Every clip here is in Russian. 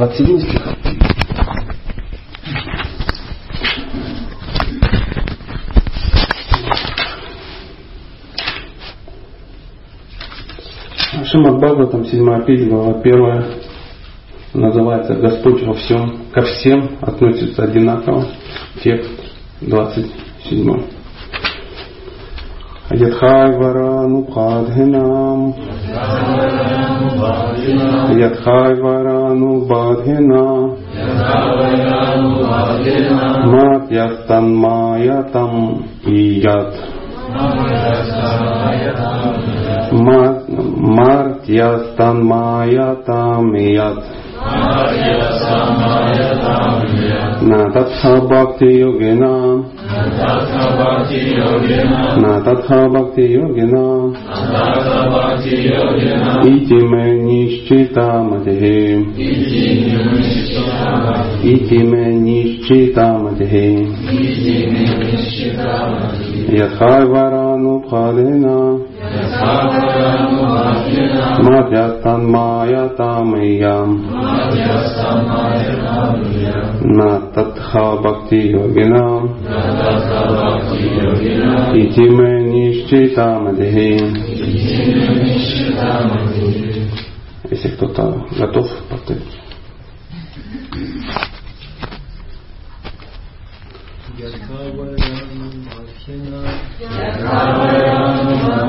27 стих. Шимат Бхагаватам, 7 песня, глава 1, называется «Господь во всем, ко всем относится одинаково». Текст 27. यथावरानुपाधिनाम् यथावरानुबाधिना मात्यस्तन्मायतम् ईयत् मार्त्यस्तन्मायतामियत् न तथा भक्तियोगिना न तथा भक्तियोगिना इति मे निश्चिता मतिः इति मे निश्चिता मतिः यथा वरानुफलेन। मध्यस्तन्मायतामय्याम् न तथा भक्तियोगिना इति मे निश्चिता मतिः Если кто-то готов повторить.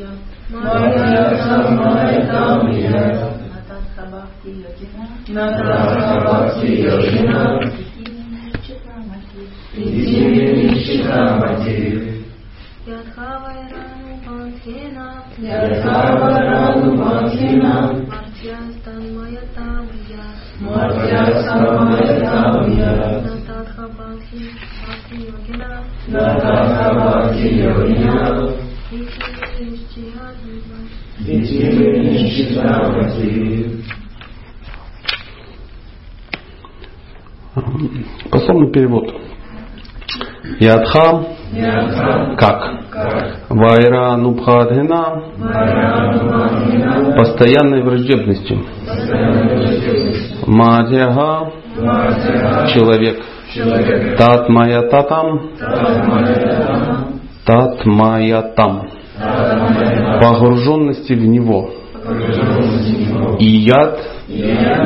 योग्य न तत्सभक्ति योगिना न तत्सभक्ति योगिना यथावरानुबन्धेन यथावरानुबन्धेन मर्त्यस्तन्मयतां या मर्त्यस्तन्मयतां या न तथा भक्ति भक्तियोगिना न तथा भक्तियोगिना Пословный перевод. Ядха как? Вайра Нубхадхина постоянной враждебностью. Мадьяга человек. Татмая татам татмаятам погруженности в него. И яд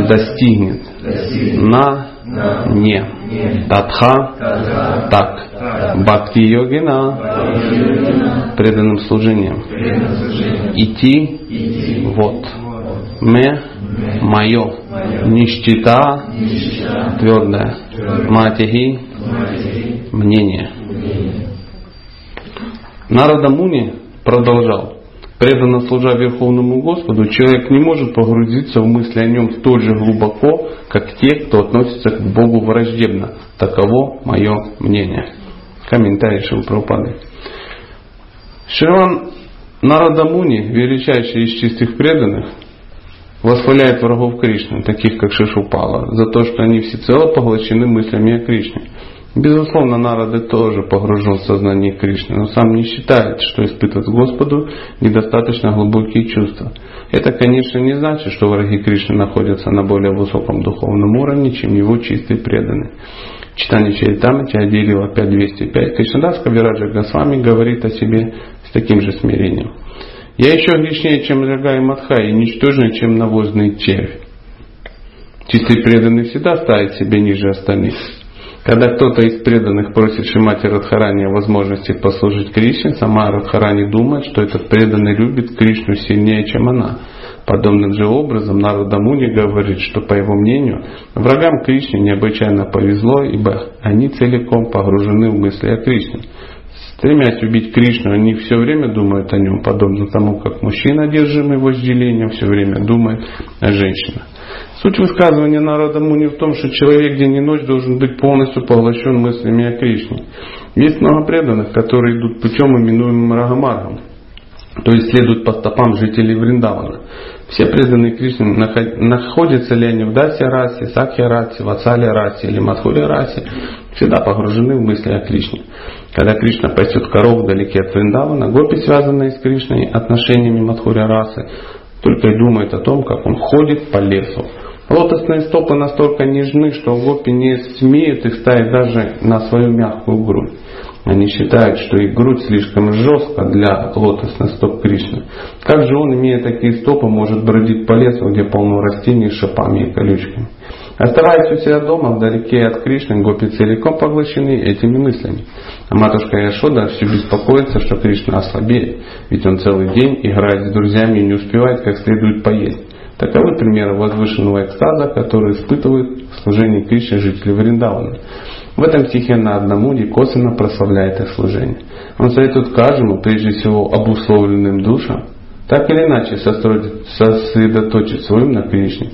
достигнет на не. Татха так. Бхакти йогина преданным служением. Идти вот. Ме мое. Нищета твердая. Матихи мнение. Нарада Муни продолжал. Преданно служа Верховному Господу, человек не может погрузиться в мысли о нем столь же глубоко, как те, кто относится к Богу враждебно. Таково мое мнение. Комментарий Шилпрапады. Шриван Нарадамуни, величайший из чистых преданных, восхваляет врагов Кришны, таких как Шишупала, за то, что они всецело поглощены мыслями о Кришне. Безусловно, Нарады тоже погружен в сознание Кришны, но сам не считает, что испытывает Господу недостаточно глубокие чувства. Это, конечно, не значит, что враги Кришны находятся на более высоком духовном уровне, чем его чистые преданные. Читание Чаритамати, Адилива 5205, Кришнадас Кавираджа Госвами говорит о себе с таким же смирением. Я еще грешнее, чем Рага и Мадха, и ничтожнее, чем навозный червь. Чистый преданный всегда ставит себя ниже остальных. Когда кто-то из преданных просит Шимати Радхарани о возможности послужить Кришне, сама Радхарани думает, что этот преданный любит Кришну сильнее, чем она. Подобным же образом Нарада Муни говорит, что по его мнению врагам Кришны необычайно повезло, ибо они целиком погружены в мысли о Кришне. Стремясь убить Кришну, они все время думают о нем, подобно тому, как мужчина, одержимый вожделением, все время думает о женщинах. Суть высказывания народа Муни в том, что человек день и ночь должен быть полностью поглощен мыслями о Кришне. Есть много преданных, которые идут путем, именуемым Рагамаргом, то есть следуют по стопам жителей Вриндавана. Все преданные Кришне, находятся ли они в Дасе расе, Сакхе расе, Вацале расе или Мадхуре расе, всегда погружены в мысли о Кришне. Когда Кришна пасет коров вдалеке от Вриндавана, гопи, связанные с Кришной отношениями Мадхуря расы, только и думают о том, как он ходит по лесу. Лотосные стопы настолько нежны, что гопи не смеют их ставить даже на свою мягкую грудь. Они считают, что их грудь слишком жестка для лотосных стоп Кришны. Как же он, имея такие стопы, может бродить по лесу, где полно растений с шипами и колючками? Оставаясь у себя дома, вдалеке от Кришны, гопи целиком поглощены этими мыслями. А матушка Яшода все беспокоится, что Кришна ослабеет, ведь он целый день играет с друзьями и не успевает как следует поесть. Таковы примеры возвышенного экстаза, который испытывают в служении Кришне жители Вриндавана. В этом стихе на одному косвенно прославляет их служение. Он советует каждому, прежде всего обусловленным душам, так или иначе сосредоточить свой на Кришне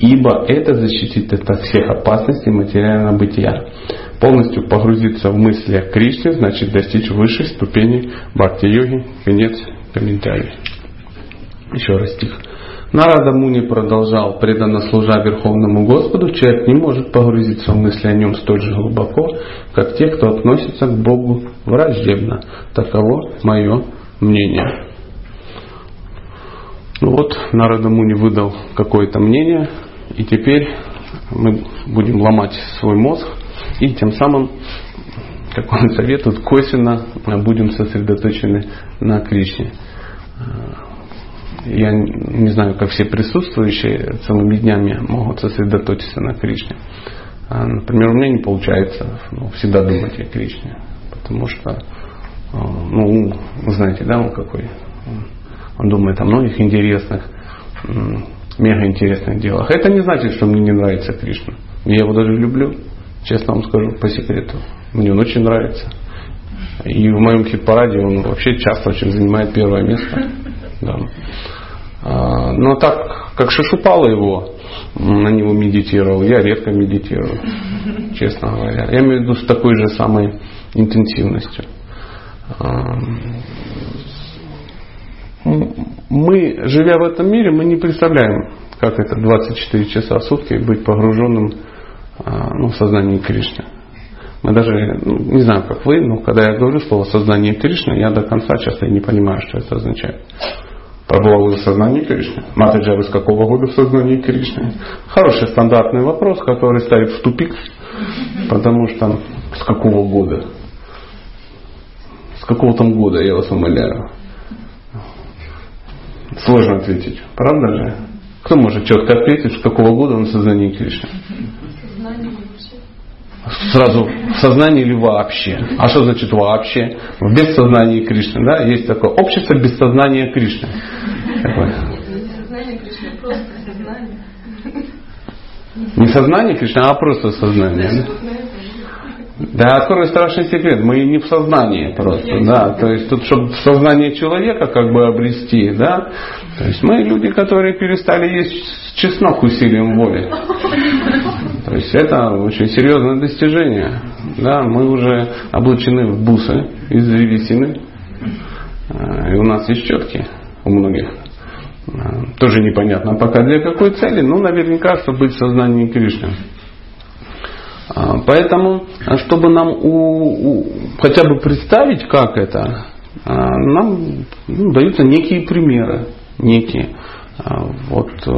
ибо это защитит от всех опасностей материального бытия. Полностью погрузиться в мысли о Кришне значит достичь высшей ступени бхакти-йоги. Конец комментария. Еще раз стих. Нарада Муни продолжал, преданно служа Верховному Господу, человек не может погрузиться в мысли о нем столь же глубоко, как те, кто относится к Богу враждебно. Таково мое мнение. Ну вот, Нарада Муни выдал какое-то мнение, и теперь мы будем ломать свой мозг и тем самым, как он советует, косвенно будем сосредоточены на Кришне. Я не знаю, как все присутствующие целыми днями могут сосредоточиться на Кришне. А, например, у меня не получается ну, всегда думать о Кришне, потому что, а, ну, вы знаете, да, он какой? Он думает о многих интересных мега интересных делах. Это не значит, что мне не нравится Кришна. Я его даже люблю, честно вам скажу по секрету. Мне он очень нравится. И в моем хит-параде он вообще часто очень занимает первое место. Да. А, но так, как Шишупала его, на него медитировал, я редко медитирую, честно говоря. Я имею в виду с такой же самой интенсивностью. А, мы, живя в этом мире, мы не представляем, как это 24 часа в сутки быть погруженным а, ну, в сознание Кришны. Мы даже, ну, не знаю, как вы, но когда я говорю слово сознание Кришны, я до конца часто не понимаю, что это означает. Пробовал вы в сознании Кришны? Матаджа, вы с какого года в сознании Кришны? Хороший стандартный вопрос, который ставит в тупик, потому что с какого года? С какого там года, я вас умоляю. Сложно ответить. Правда же? Кто может четко ответить, с какого года он в сознании Кришны? Сразу в сознании или вообще? А что значит вообще? В бессознании Кришны. Да? Есть такое общество без сознания Кришны. Такое. Не сознание Кришны, а просто сознание. Да? Да, открою страшный секрет, мы не в сознании просто, да, то есть тут, чтобы сознание человека как бы обрести, да, то есть мы люди, которые перестали есть чеснок усилием воли. То есть это очень серьезное достижение, да, мы уже облачены в бусы из древесины, и у нас есть четки у многих. Тоже непонятно пока для какой цели, но наверняка, чтобы быть в сознании Кришны. А, поэтому, а, чтобы нам у, у, хотя бы представить, как это, а, нам ну, даются некие примеры, некие. Вот, э,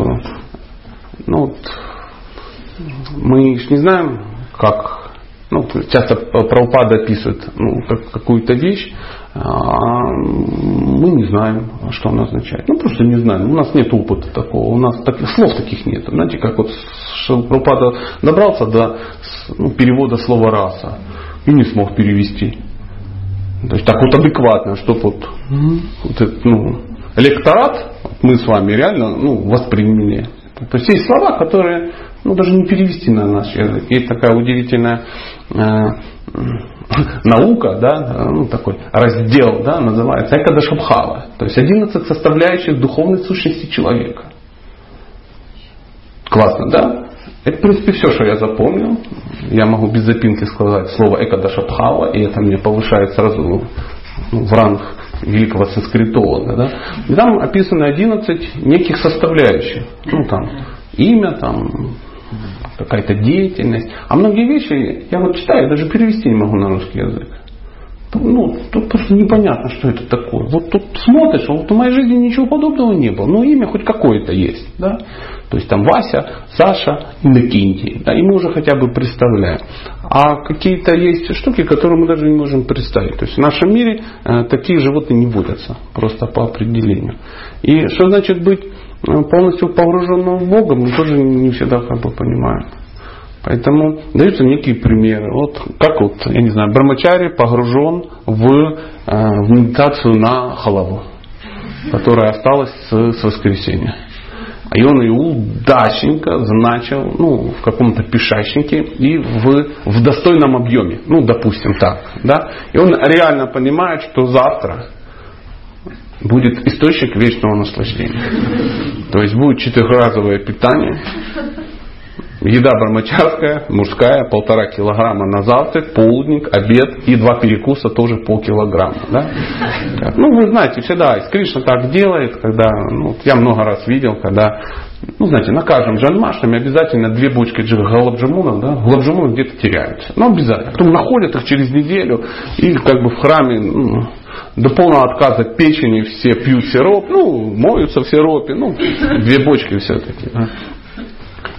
ну, вот, мы не знаем, как, ну, часто Прабхупада описывает ну, как, какую-то вещь, мы не знаем, что она означает. Ну, просто не знаем. У нас нет опыта такого. У нас таких, слов таких нет. Знаете, как вот Шилпрапада добрался до ну, перевода слова раса и не смог перевести. То есть так вот адекватно, чтобы вот, вот это, ну, электорат, мы с вами реально ну, восприняли. То есть есть слова, которые ну, даже не перевести на наш язык. Есть такая удивительная э, наука, да, ну, такой раздел, да, называется Экадашабхава. То есть 11 составляющих духовной сущности человека. Классно, да? Это, в принципе, все, что я запомнил. Я могу без запинки сказать слово Экадашабхава, и это мне повышает сразу ну, в ранг великого санскритолога. Да? И там описаны 11 неких составляющих. Ну, там, имя, там, какая-то деятельность. А многие вещи я вот читаю, даже перевести не могу на русский язык. Ну, тут просто непонятно, что это такое. Вот тут смотришь, а вот в моей жизни ничего подобного не было. Но имя хоть какое-то есть. Да? То есть там Вася, Саша, Иннокентий. Да, и мы уже хотя бы представляем. А какие-то есть штуки, которые мы даже не можем представить. То есть в нашем мире э, такие животные не водятся. Просто по определению. И что значит быть полностью погруженным в Бога, мы тоже не всегда как бы понимаем. Поэтому даются некие примеры. Вот как вот, я не знаю, Брамачари погружен в, э, в медитацию на халаву, которая осталась с, с воскресенья. А и он ее удачненько значил ну, в каком-то пешачнике и в, в достойном объеме. Ну, допустим, так. Да? И он реально понимает, что завтра будет источник вечного наслаждения. То есть будет четырехразовое питание, еда брамачарская, мужская, полтора килограмма на завтрак, полдник, обед и два перекуса тоже полкилограмма. Да? Ну, вы знаете, всегда из Кришна так делает, когда, ну, я много раз видел, когда, ну, знаете, на каждом джанмашнаме обязательно две бочки галабджамунов, да, галабджамунов где-то теряются. Ну, обязательно. Потом находят их через неделю и как бы в храме, ну, до полного отказа печени все пьют сироп, ну, моются в сиропе, ну, две бочки все-таки.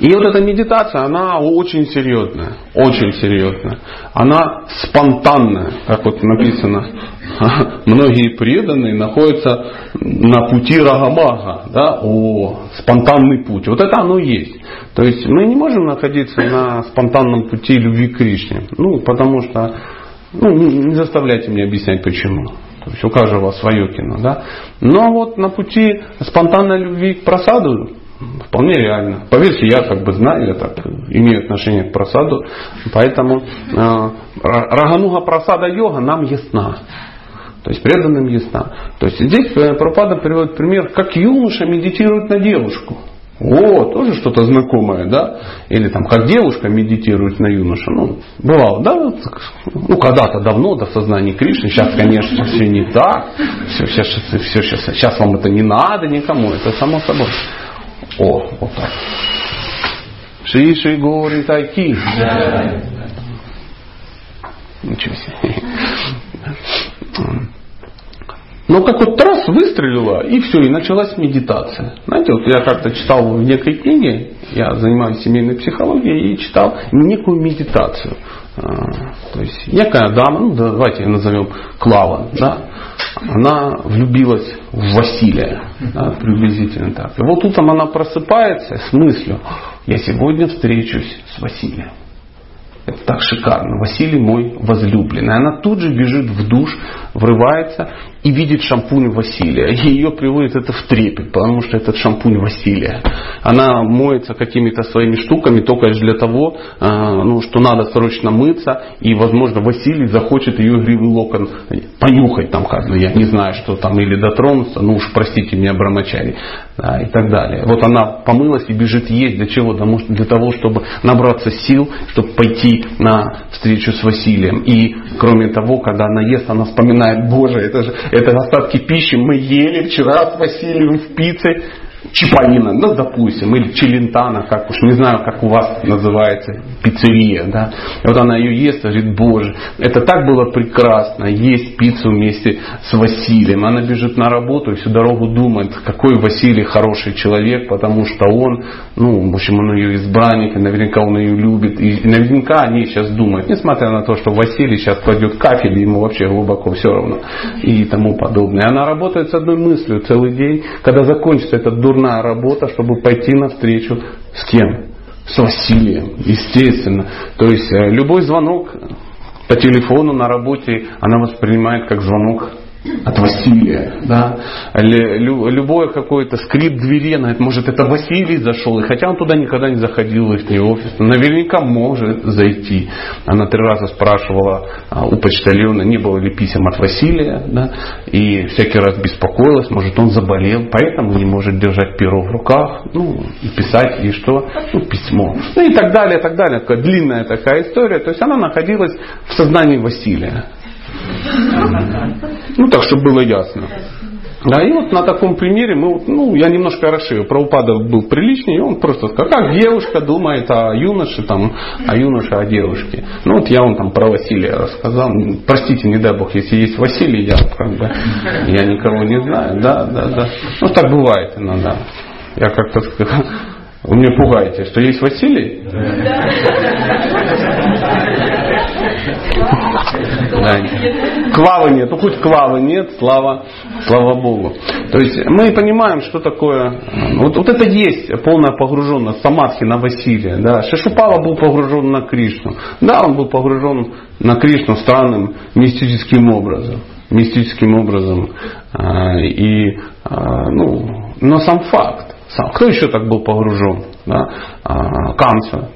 И вот эта медитация, она очень серьезная, очень серьезная. Она спонтанная, как вот написано. Многие преданные находятся на пути Рагамага, да, о, спонтанный путь. Вот это оно есть. То есть мы не можем находиться на спонтанном пути любви к Кришне. Ну, потому что, ну, не заставляйте меня объяснять почему. То есть у каждого свое кино. Да? Но вот на пути спонтанной любви к просаду вполне реально. Поверьте, я как бы знаю, я так имею отношение к просаду. Поэтому э, Рагануга просада йога нам ясна. То есть преданным ясна. То есть здесь э, Пропада приводит пример, как юноша медитирует на девушку. О, тоже что-то знакомое, да? Или там, как девушка медитирует на юношу. Ну, бывало, да? Ну, когда-то давно, до сознания Кришны. Сейчас, конечно, все не так. Все, сейчас, все, сейчас, сейчас вам это не надо никому. Это само собой. О, вот так. Ши Ши Гори Тайки. Ничего себе. Но как вот раз выстрелила, и все, и началась медитация. Знаете, вот я как-то читал в некой книге, я занимаюсь семейной психологией, и читал некую медитацию. А, то есть некая дама, ну давайте ее назовем Клава, да, она влюбилась в Василия, да, приблизительно так. И вот утром она просыпается с мыслью, я сегодня встречусь с Василием. Это так шикарно. Василий мой возлюбленный. Она тут же бежит в душ, врывается и видит шампунь Василия. И ее приводит это в трепет, потому что этот шампунь Василия. Она моется какими-то своими штуками только лишь для того, а, ну, что надо срочно мыться. И, возможно, Василий захочет ее игривый локон понюхать там как-то, я не знаю, что там, или дотронуться, ну уж простите меня, брамачари, да, и так далее. Вот она помылась и бежит есть. Для чего? Для того, чтобы набраться сил, чтобы пойти на встречу с Василием. И, кроме того, когда она ест, она вспоминает, Боже, это же это остатки пищи мы ели вчера с Василием в пицце. Чипанина, ну, допустим, или Челентана, как уж не знаю, как у вас называется, пиццерия, да. И вот она ее ест, говорит, боже, это так было прекрасно, есть пиццу вместе с Василием. Она бежит на работу и всю дорогу думает, какой Василий хороший человек, потому что он, ну, в общем, он ее избранник, и наверняка он ее любит, и наверняка они сейчас думают, несмотря на то, что Василий сейчас кладет кафель, ему вообще глубоко все равно, и тому подобное. Она работает с одной мыслью целый день, когда закончится этот дурной дурная работа, чтобы пойти навстречу с кем? С Василием, естественно. То есть э, любой звонок по телефону на работе она воспринимает как звонок от Василия, да, любое какое-то скрип двери, она, может это Василий зашел, и хотя он туда никогда не заходил их офис, наверняка может зайти. Она три раза спрашивала а, у почтальона, не было ли писем от Василия, да, и всякий раз беспокоилась, может он заболел, поэтому не может держать перо в руках, ну, и писать, и что, ну, письмо, ну и так далее, и так далее, такая длинная такая история, то есть она находилась в сознании Василия. Ну, так, чтобы было ясно. Да, и вот на таком примере мы, ну, я немножко расширю. Правопадов был приличный, он просто сказал, как девушка думает о юноше, там, о юноше, о девушке. Ну, вот я вам там про Василия рассказал. Простите, не дай бог, если есть Василий, я как бы, я никого не знаю. Да, да, да. Ну, так бывает иногда. Я как-то сказал, вы меня пугаете, что есть Василий? Да. Квавы нет. Ну хоть квавы нет, слава, слава Богу. То есть мы понимаем, что такое. Вот, вот это есть полная погруженность самадхи на Василия. Да. Шишупала был погружен на Кришну. Да, он был погружен на Кришну странным мистическим образом. Мистическим образом. А, и, а, ну, но сам факт. Кто еще так был погружен? Да? А, Камса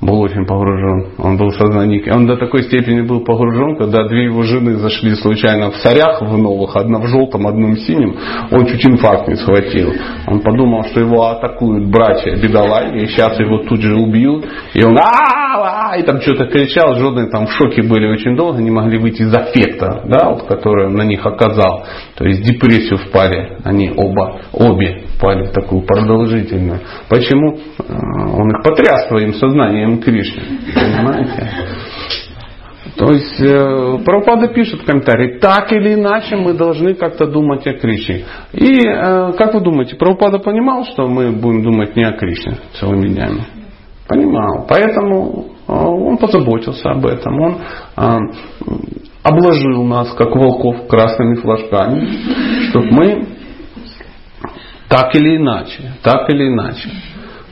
был очень погружен. Он был в сознании. Он до такой степени был погружен, когда две его жены зашли случайно в царях в новых, одна в желтом, одна в синем. Он чуть инфаркт не схватил. Он подумал, что его атакуют братья бедолаги, и сейчас его тут же убьют. И он а и там что-то кричал. Жены там в шоке были очень долго, не могли выйти из аффекта, да, вот, который на них оказал. То есть депрессию впали они оба, обе впали такую продолжительную. Почему? Э, он их потряс своим сознанием Кришны. Понимаете? То есть э, Прабхупада пишет в комментарии, так или иначе мы должны как-то думать о Кришне. И э, как вы думаете, Прабхупада понимал, что мы будем думать не о Кришне целыми днями? Понимал. Поэтому э, он позаботился об этом. Он э, обложил нас, как волков, красными флажками, чтобы мы так или иначе, так или иначе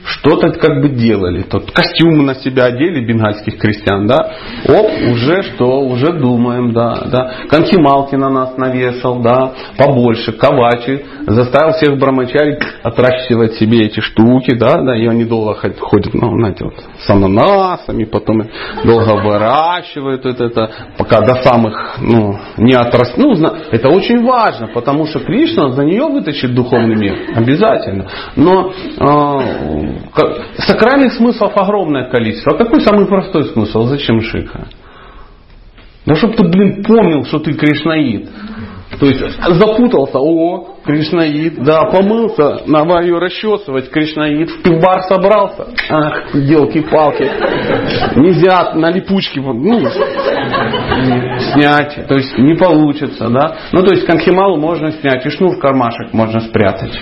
что-то как бы делали. Тот костюмы на себя одели бенгальских крестьян, да, оп, уже что, уже думаем, да, да. Конхималки на нас навешал, да, побольше, ковачи, заставил всех брамачарей отращивать себе эти штуки, да, да, и они долго ходят, ну, знаете, вот, с ананасами, потом долго выращивают это, это пока до самых, ну, не отрастут. Ну, это очень важно, потому что Кришна за нее вытащит духовный мир, обязательно. Но э, Сакральных смыслов огромное количество. А какой самый простой смысл? Зачем шика? Да чтобы ты, блин, помнил, что ты кришнаид. То есть запутался, о, кришнаид, да, помылся, надо ее расчесывать, кришнаид, в пивбар собрался, ах, елки-палки, нельзя на липучки, ну, снять, то есть не получится, да. Ну, то есть конхималу можно снять, и шнур в кармашек можно спрятать.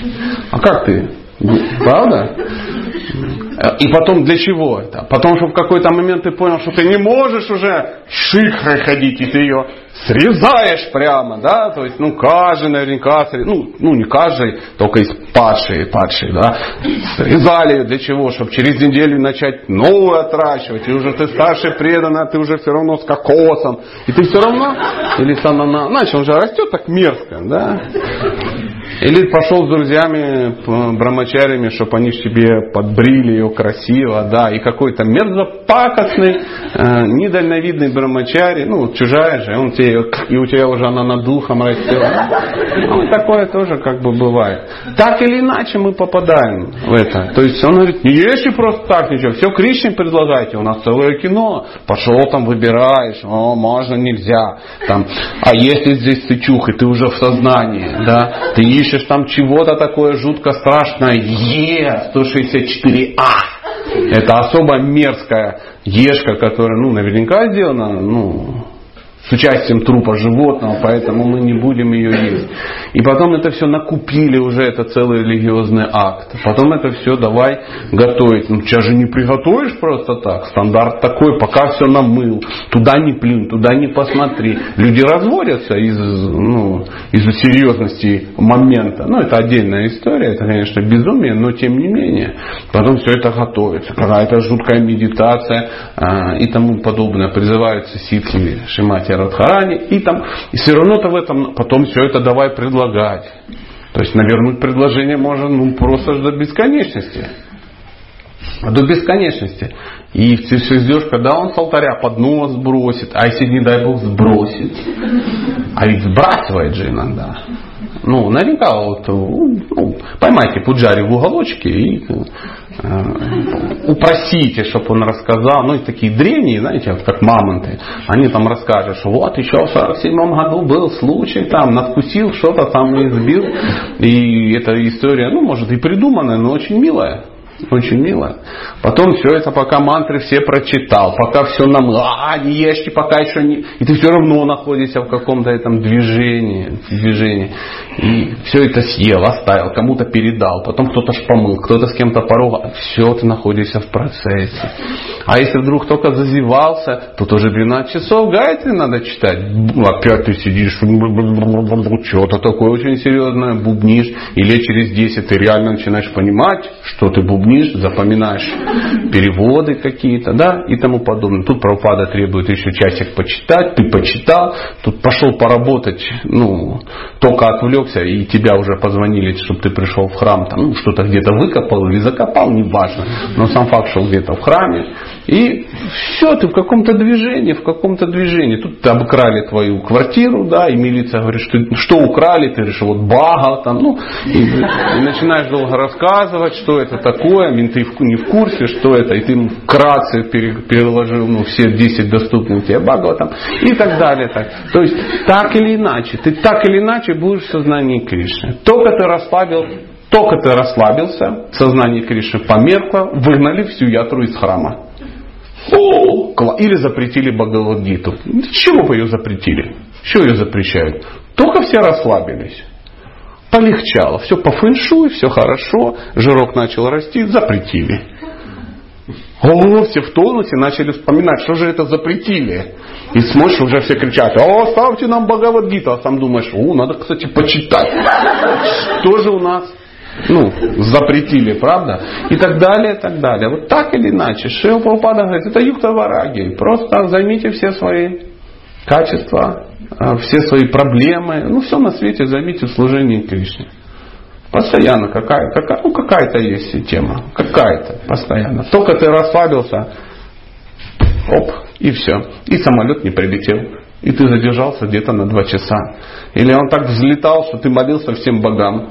А как ты? Правда? И потом для чего это? Потому что в какой-то момент ты понял, что ты не можешь уже шихрой ходить, и ты ее срезаешь прямо, да, то есть, ну, каждый наверняка, ну, ну, не каждый, только из падшие, падшие, да, срезали для чего, чтобы через неделю начать новую отращивать, и уже ты старший преданный, а ты уже все равно с кокосом, и ты все равно, или с ананасом, значит, он уже растет так мерзко, да, или пошел с друзьями, брамачарями, чтобы они себе подбрили ее красиво, да, и какой-то мерзопакостный, э, недальновидный брамачари, ну, чужая же, он тебе, и у тебя уже она над духом растет. Ну, такое тоже как бы бывает. Так или иначе мы попадаем в это. То есть он говорит, не ешьте просто так ничего, все Кришне предлагайте, у нас целое кино, пошел там выбираешь, о, можно, нельзя, там, а если здесь ты чух, и ты уже в сознании, да, ты ищешь хочешь там чего-то такое жутко страшное, Е164А. Это особо мерзкая ешка, которая, ну, наверняка сделана, ну, с участием трупа животного, поэтому мы не будем ее есть. И потом это все накупили уже, это целый религиозный акт. Потом это все давай готовить. Ну, сейчас же не приготовишь просто так. Стандарт такой, пока все намыл. Туда не плюнь, туда не посмотри. Люди разводятся из, ну, из-за серьезности момента. Ну, это отдельная история, это, конечно, безумие, но тем не менее. Потом все это готовится. Какая-то жуткая медитация а, и тому подобное. Призываются ситхи, шимати Радхарани, и там, и все равно-то в этом, потом все это давай предлагать. То есть навернуть предложение можно ну, просто до бесконечности. До бесконечности. И ты все ждешь, когда он с алтаря под нос сбросит, а если, не дай Бог, сбросит. А ведь сбрасывает же иногда. Ну, наверняка вот, ну, поймайте Пуджари в уголочке и упросите, чтобы он рассказал. Ну, и такие древние, знаете, вот как мамонты. Они там расскажут, что вот еще в 47 году был случай, там, надкусил что-то там и сбил. И эта история, ну, может и придуманная, но очень милая. Очень мило. Потом все это, пока мантры все прочитал, пока все нам, а, не ешьте, пока еще не... И ты все равно находишься в каком-то этом движении, движении. И все это съел, оставил, кому-то передал, потом кто-то шпомыл, кто-то с кем-то поругал. Все ты находишься в процессе. А если вдруг только зазевался, то тоже 12 часов гайты надо читать. Опять ты сидишь, что-то такое очень серьезное, бубнишь. Или через 10 ты реально начинаешь понимать, что ты бубнишь бубнишь, запоминаешь переводы какие-то, да, и тому подобное. Тут правопада требует еще часик почитать, ты почитал, тут пошел поработать, ну, только отвлекся, и тебя уже позвонили, чтобы ты пришел в храм, там, ну, что-то где-то выкопал или закопал, неважно, но сам факт шел где-то в храме, и все, ты в каком-то движении, в каком-то движении. Тут обкрали твою квартиру, да, и милиция говорит, что, что украли, ты решил, вот бага, там, ну, и, и начинаешь долго рассказывать, что это такое, менты не в курсе, что это, и ты вкратце переложил, ну, все 10 доступных тебе багов, там, и так далее. Так. То есть, так или иначе, ты так или иначе будешь в сознании Кришны. Только ты расслабил только ты расслабился, сознание Кришны померкло, выгнали всю ятру из храма. Или запретили Бхагавадгиту. Чего бы ее запретили? Чего ее запрещают? Только все расслабились. Полегчало. Все по фэншуй, все хорошо. Жирок начал расти, запретили. О, все в тонусе начали вспоминать, что же это запретили. И смотришь, уже все кричат, о, ставьте нам Бхагавадгиту. А сам думаешь, о, надо, кстати, почитать. Что же у нас? Ну, запретили, правда? И так далее, и так далее. Вот так или иначе. Шива Прабхупада говорит, это юкта вараги. Просто займите все свои качества, а, все свои проблемы, ну, все на свете займите в служении Кришне. Постоянно какая, какая, ну, какая-то есть тема. Какая-то, постоянно. Только ты расслабился, оп, и все. И самолет не прилетел. И ты задержался где-то на два часа. Или он так взлетал, что ты молился всем богам.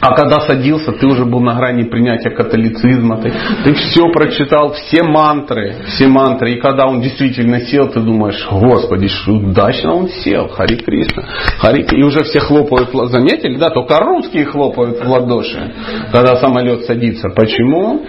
А когда садился, ты уже был на грани принятия католицизма. Ты, ты все прочитал, все мантры, все мантры. И когда он действительно сел, ты думаешь, Господи, удачно он сел, Хари Кришна. Хари... И уже все хлопают, заметили, да, только русские хлопают в ладоши, когда самолет садится. Почему?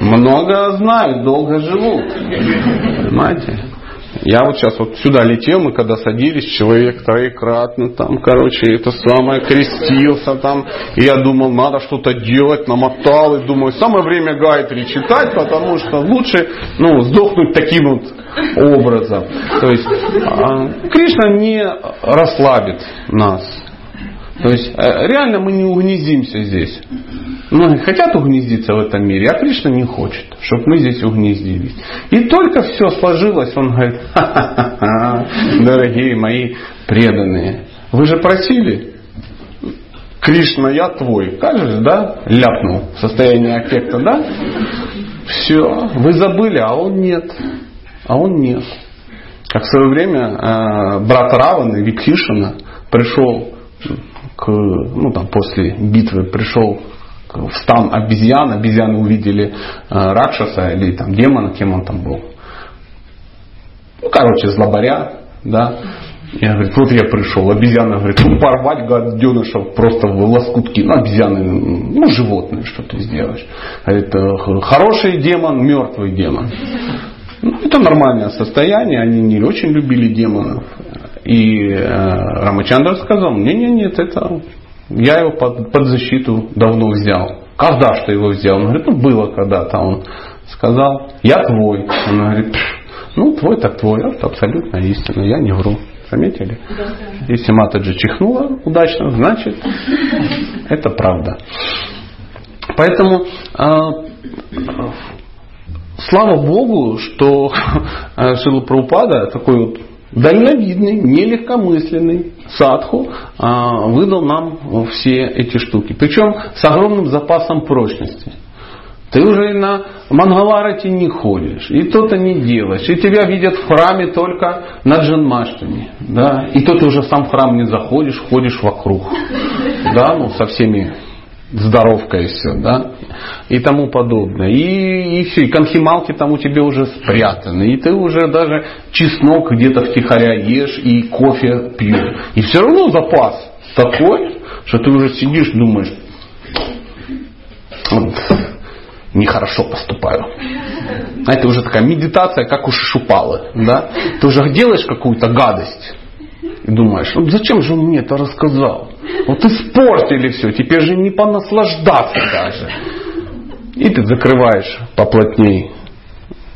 Много знают, долго живут. Понимаете? Я вот сейчас вот сюда летел, мы когда садились, человек троекратно там, короче, это самое, крестился там. И я думал, надо что-то делать, намотал. И думаю, самое время Гайтри читать, потому что лучше ну, сдохнуть таким вот образом. То есть а, Кришна не расслабит нас. То есть э, реально мы не угнездимся здесь. Многие хотят угнездиться в этом мире, а Кришна не хочет, чтобы мы здесь угнездились. И только все сложилось, он говорит, ха-ха-ха, дорогие мои преданные, вы же просили, Кришна, я твой. Кажется, да? Ляпнул в состоянии аффекта, да? Все, вы забыли, а он нет. А он нет. Как в свое время э, брат Раваны, Викхишина, пришел к, ну там после битвы пришел в стан обезьян, обезьяны увидели э, Ракшаса или там демона, кем он там был. Ну, короче, злобаря, да. Я говорю, вот я пришел, обезьяна говорит, ну порвать гаденышев просто в лоскутки. Ну, обезьяны, ну, животные, что ты сделаешь. Говорит, «Э, хороший демон, мертвый демон. Ну, это нормальное состояние, они не очень любили демонов. И э, Рамачандра сказал, не, не, нет, это я его под, под защиту давно взял. Когда что его взял? Он говорит, ну было когда-то. Он сказал, я твой. Он говорит, ну твой так твой. Это абсолютно истина, я не вру. Заметили? Если Матаджи чихнула удачно, значит это правда. Поэтому э, слава Богу, что Шила Прабхупада такой вот дальновидный, нелегкомысленный садху а, выдал нам все эти штуки. Причем с огромным запасом прочности. Ты уже на Мангаларате не ходишь, и то-то не делаешь, и тебя видят в храме только на Джанмаштами, да, и то ты уже сам в храм не заходишь, ходишь вокруг, да, ну со всеми здоровкой и все, да, и тому подобное. И, и все, и конхималки там у тебя уже спрятаны, и ты уже даже чеснок где-то втихаря ешь, и кофе пьешь. И все равно запас такой, что ты уже сидишь, думаешь, вот, нехорошо поступаю. А это уже такая медитация, как у Шишупалы. Да? Ты уже делаешь какую-то гадость и думаешь, ну зачем же он мне это рассказал? Вот испортили все, теперь же не понаслаждаться даже. И ты закрываешь поплотнее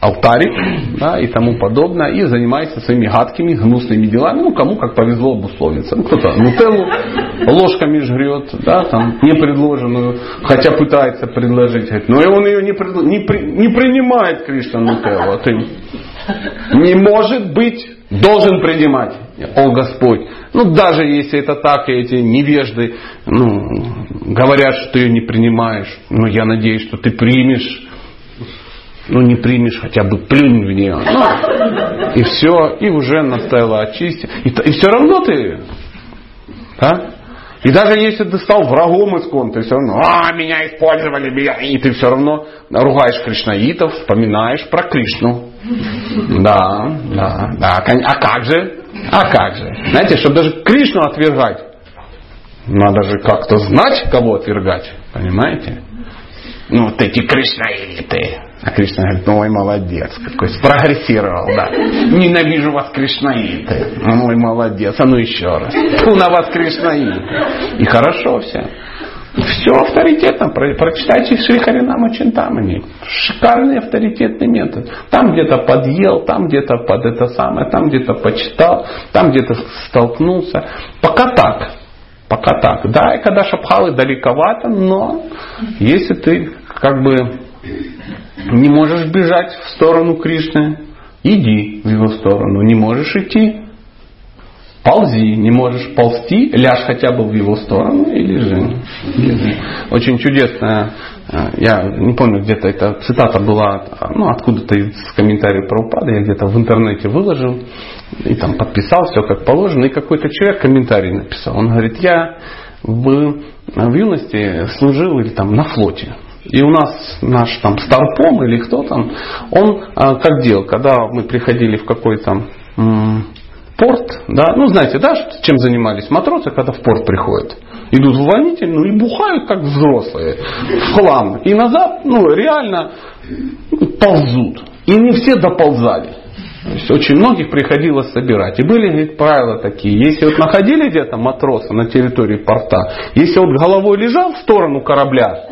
алтарик да, и тому подобное, и занимается своими гадкими, гнусными делами, ну, кому как повезло обусловиться. Ну, кто-то нутеллу ложками жрет, да, там, непредложенную, хотя пытается предложить, но и он ее не, пред, не, при, не принимает, Кришна, нутеллу, а ты не может быть, должен принимать, о Господь. Ну, даже если это так, и эти невежды ну, говорят, что ты ее не принимаешь, ну, я надеюсь, что ты примешь. Ну, не примешь, хотя бы плюнь в нее. Ну, и все, и уже настало очистить. И, и все равно ты, да? И даже если ты стал врагом искон, ты все равно, а, меня использовали, меня, и ты все равно ругаешь кришнаитов, вспоминаешь про Кришну. Да, да, да. А как же? А как же? Знаете, чтобы даже Кришну отвергать, надо же как-то знать, кого отвергать. Понимаете? Ну, вот эти кришнаиты. А Кришна говорит, ой, молодец, какой спрогрессировал, да. Ненавижу вас, кришнаиты. Ой, молодец, а ну еще раз. Фу на вас, кришнаиты. И хорошо все. Все авторитетно. Прочитайте Шри Харинама Чинтамани. Шикарный авторитетный метод. Там где-то подъел, там где-то под это самое, там где-то почитал, там где-то столкнулся. Пока так. Пока так. Да, и когда шапхалы далековато, но если ты как бы не можешь бежать в сторону Кришны, иди в его сторону. Не можешь идти, ползи. Не можешь ползти, ляжь хотя бы в его сторону и лежи. лежи. Очень чудесная, я не помню, где-то эта цитата была, ну, откуда-то из комментариев про упады, я где-то в интернете выложил и там подписал все как положено, и какой-то человек комментарий написал. Он говорит, я в, в юности служил или там на флоте. И у нас наш там старпом или кто там, он а, как делал, когда мы приходили в какой-то порт, да, ну знаете, да, чем занимались матросы, когда в порт приходят. Идут в увольнительную и бухают, как взрослые, в хлам. И назад, ну, реально ползут. И не все доползали. То есть очень многих приходилось собирать. И были говорит, правила такие. Если вот находили где-то матроса на территории порта, если вот головой лежал в сторону корабля,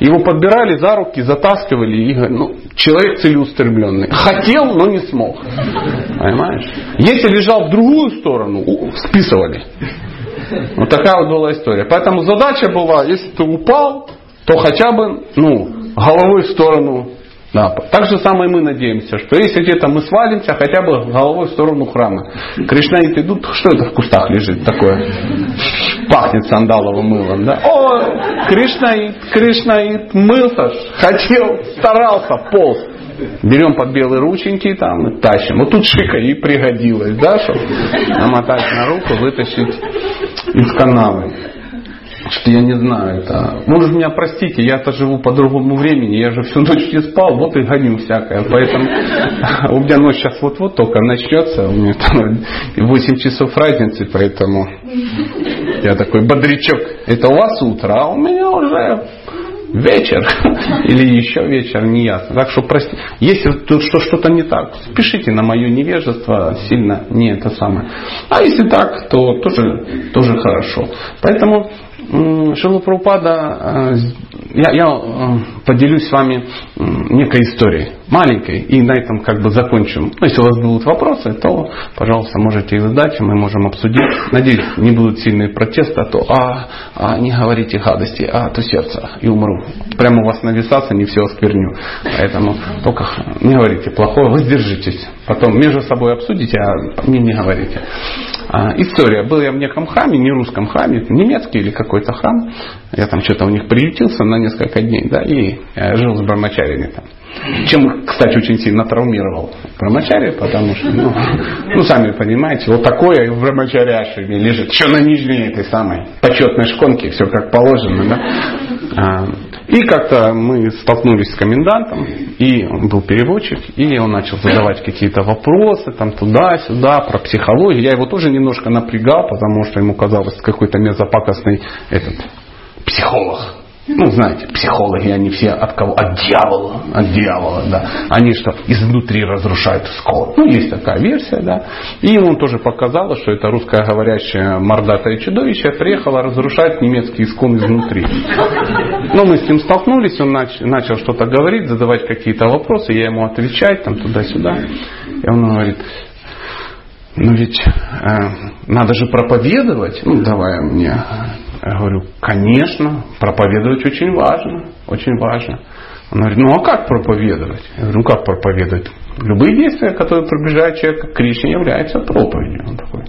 его подбирали за руки, затаскивали. И, ну, человек целеустремленный. Хотел, но не смог. Понимаешь? Если лежал в другую сторону, списывали. Вот такая вот была история. Поэтому задача была, если ты упал, то хотя бы ну, головой в сторону да. Так же самое мы надеемся, что если где-то мы свалимся, хотя бы головой в сторону храма. Кришнаиты идут, что это в кустах лежит такое? Пахнет сандаловым мылом, да? О, Кришнаит, Кришнаит, мылся, хотел, старался, полз. Берем под белые рученьки там и тащим. Вот тут шика и пригодилась, да, чтобы намотать на руку, вытащить из канавы. Что я не знаю, это... Может, меня простите, я-то живу по другому времени, я же всю ночь не спал, вот и гоню всякое. Поэтому у меня ночь сейчас вот-вот только начнется, у меня там 8 часов разницы, поэтому я такой бодрячок. Это у вас утро, а у меня уже вечер или еще вечер, не ясно. Так что прости, если тут что, что-то не так, пишите на мое невежество сильно не это самое. А если так, то тоже, тоже хорошо. Поэтому Шилу Прабхупада, э, я, я э, поделюсь с вами некой историей, маленькой, и на этом как бы закончим. Ну, если у вас будут вопросы, то, пожалуйста, можете их задать, мы можем обсудить. Надеюсь, не будут сильные протесты, а то, а, а не говорите гадости, а то сердце, и умру. Прямо у вас нависаться, не все оскверню. Поэтому только не говорите плохое, воздержитесь. Потом между собой обсудите, а мне не говорите. А, история. Был я в неком храме, не русском храме, немецкий или какой-то храм. Я там что-то у них приютился на несколько дней, да, и э, жил с брамачарями там. Чем, кстати, очень сильно травмировал брамачари, потому что, ну, ну, сами понимаете, вот такое в брамачаряшами лежит, что на нижней этой самой почетной шконке, все как положено, да. А, и как-то мы столкнулись с комендантом, и он был переводчик, и он начал задавать какие-то вопросы там туда-сюда про психологию. Я его тоже немножко напрягал, потому что ему казалось какой-то мерзопакостный этот психолог. Ну, знаете, психологи, они все от кого? От дьявола. От дьявола, да. Они что, изнутри разрушают скол. Ну, есть такая версия, да. И ему тоже показалось, что это русскоговорящая мордатое чудовище приехала разрушать немецкий искон изнутри. Но мы с ним столкнулись, он начал, начал что-то говорить, задавать какие-то вопросы, я ему отвечать, там туда-сюда. И он говорит, ну ведь э, надо же проповедовать. Ну, давай мне я говорю, конечно, проповедовать очень важно, очень важно. Он говорит, ну а как проповедовать? Я говорю, ну как проповедовать? Любые действия, которые приближают человека к Кришне, являются проповедью. Он такой,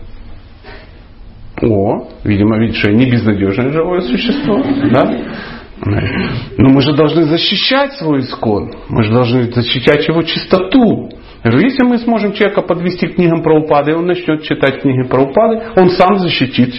о, видимо, видишь, я не безнадежное живое существо, да? Но мы же должны защищать свой искон. Мы же должны защищать его чистоту. Если мы сможем человека подвести к книгам Праупады, и он начнет читать книги Праупады, он сам защитит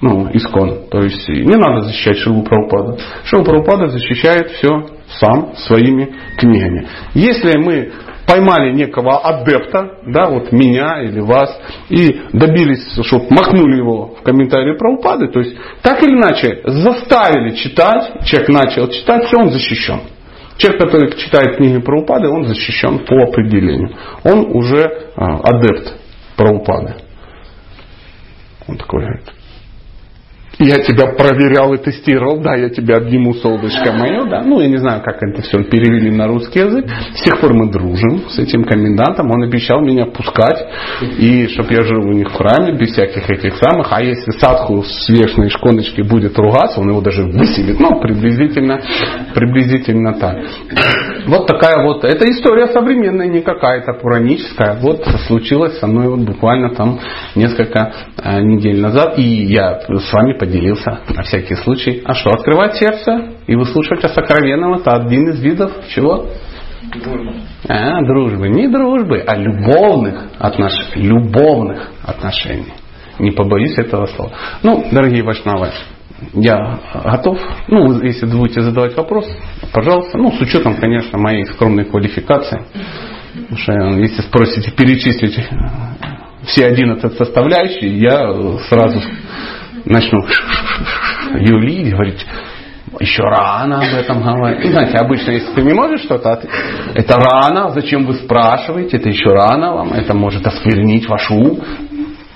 ну, искон. То есть не надо защищать Шилу Прабхупада. Шилу Прабхупада защищает все сам своими книгами. Если мы поймали некого адепта, да, вот меня или вас, и добились, чтобы махнули его в комментарии про упады, то есть так или иначе заставили читать, человек начал читать, все, он защищен. Человек, который читает книги про упады, он защищен по определению. Он уже а, адепт про упады. Он такой говорит, я тебя проверял и тестировал, да, я тебя обниму, солнышко мое, да. Ну, я не знаю, как это все перевели на русский язык. С тех пор мы дружим с этим комендантом. Он обещал меня пускать, и чтобы я жил у них в храме, без всяких этих самых. А если садху с вешной шконочки будет ругаться, он его даже выселит. Ну, приблизительно, приблизительно так. Вот такая вот, это история современная, не какая-то пураническая. Вот случилось со мной вот буквально там несколько э, недель назад. И я с вами поделился поделился на всякий случай. А что, открывать сердце и выслушивать о сокровенном, это один из видов чего? Дружбы. А, дружбы. Не дружбы, а любовных отношений. Любовных отношений. Не побоюсь этого слова. Ну, дорогие вайшнавы, я готов. Ну, если будете задавать вопрос, пожалуйста. Ну, с учетом, конечно, моей скромной квалификации. Потому что если спросите перечислить все 11 составляющих, я сразу начну юлить, говорить, еще рано об этом говорить. Ну, знаете, обычно, если ты не можешь что-то, это рано, зачем вы спрашиваете, это еще рано вам, это может осквернить ваш ум,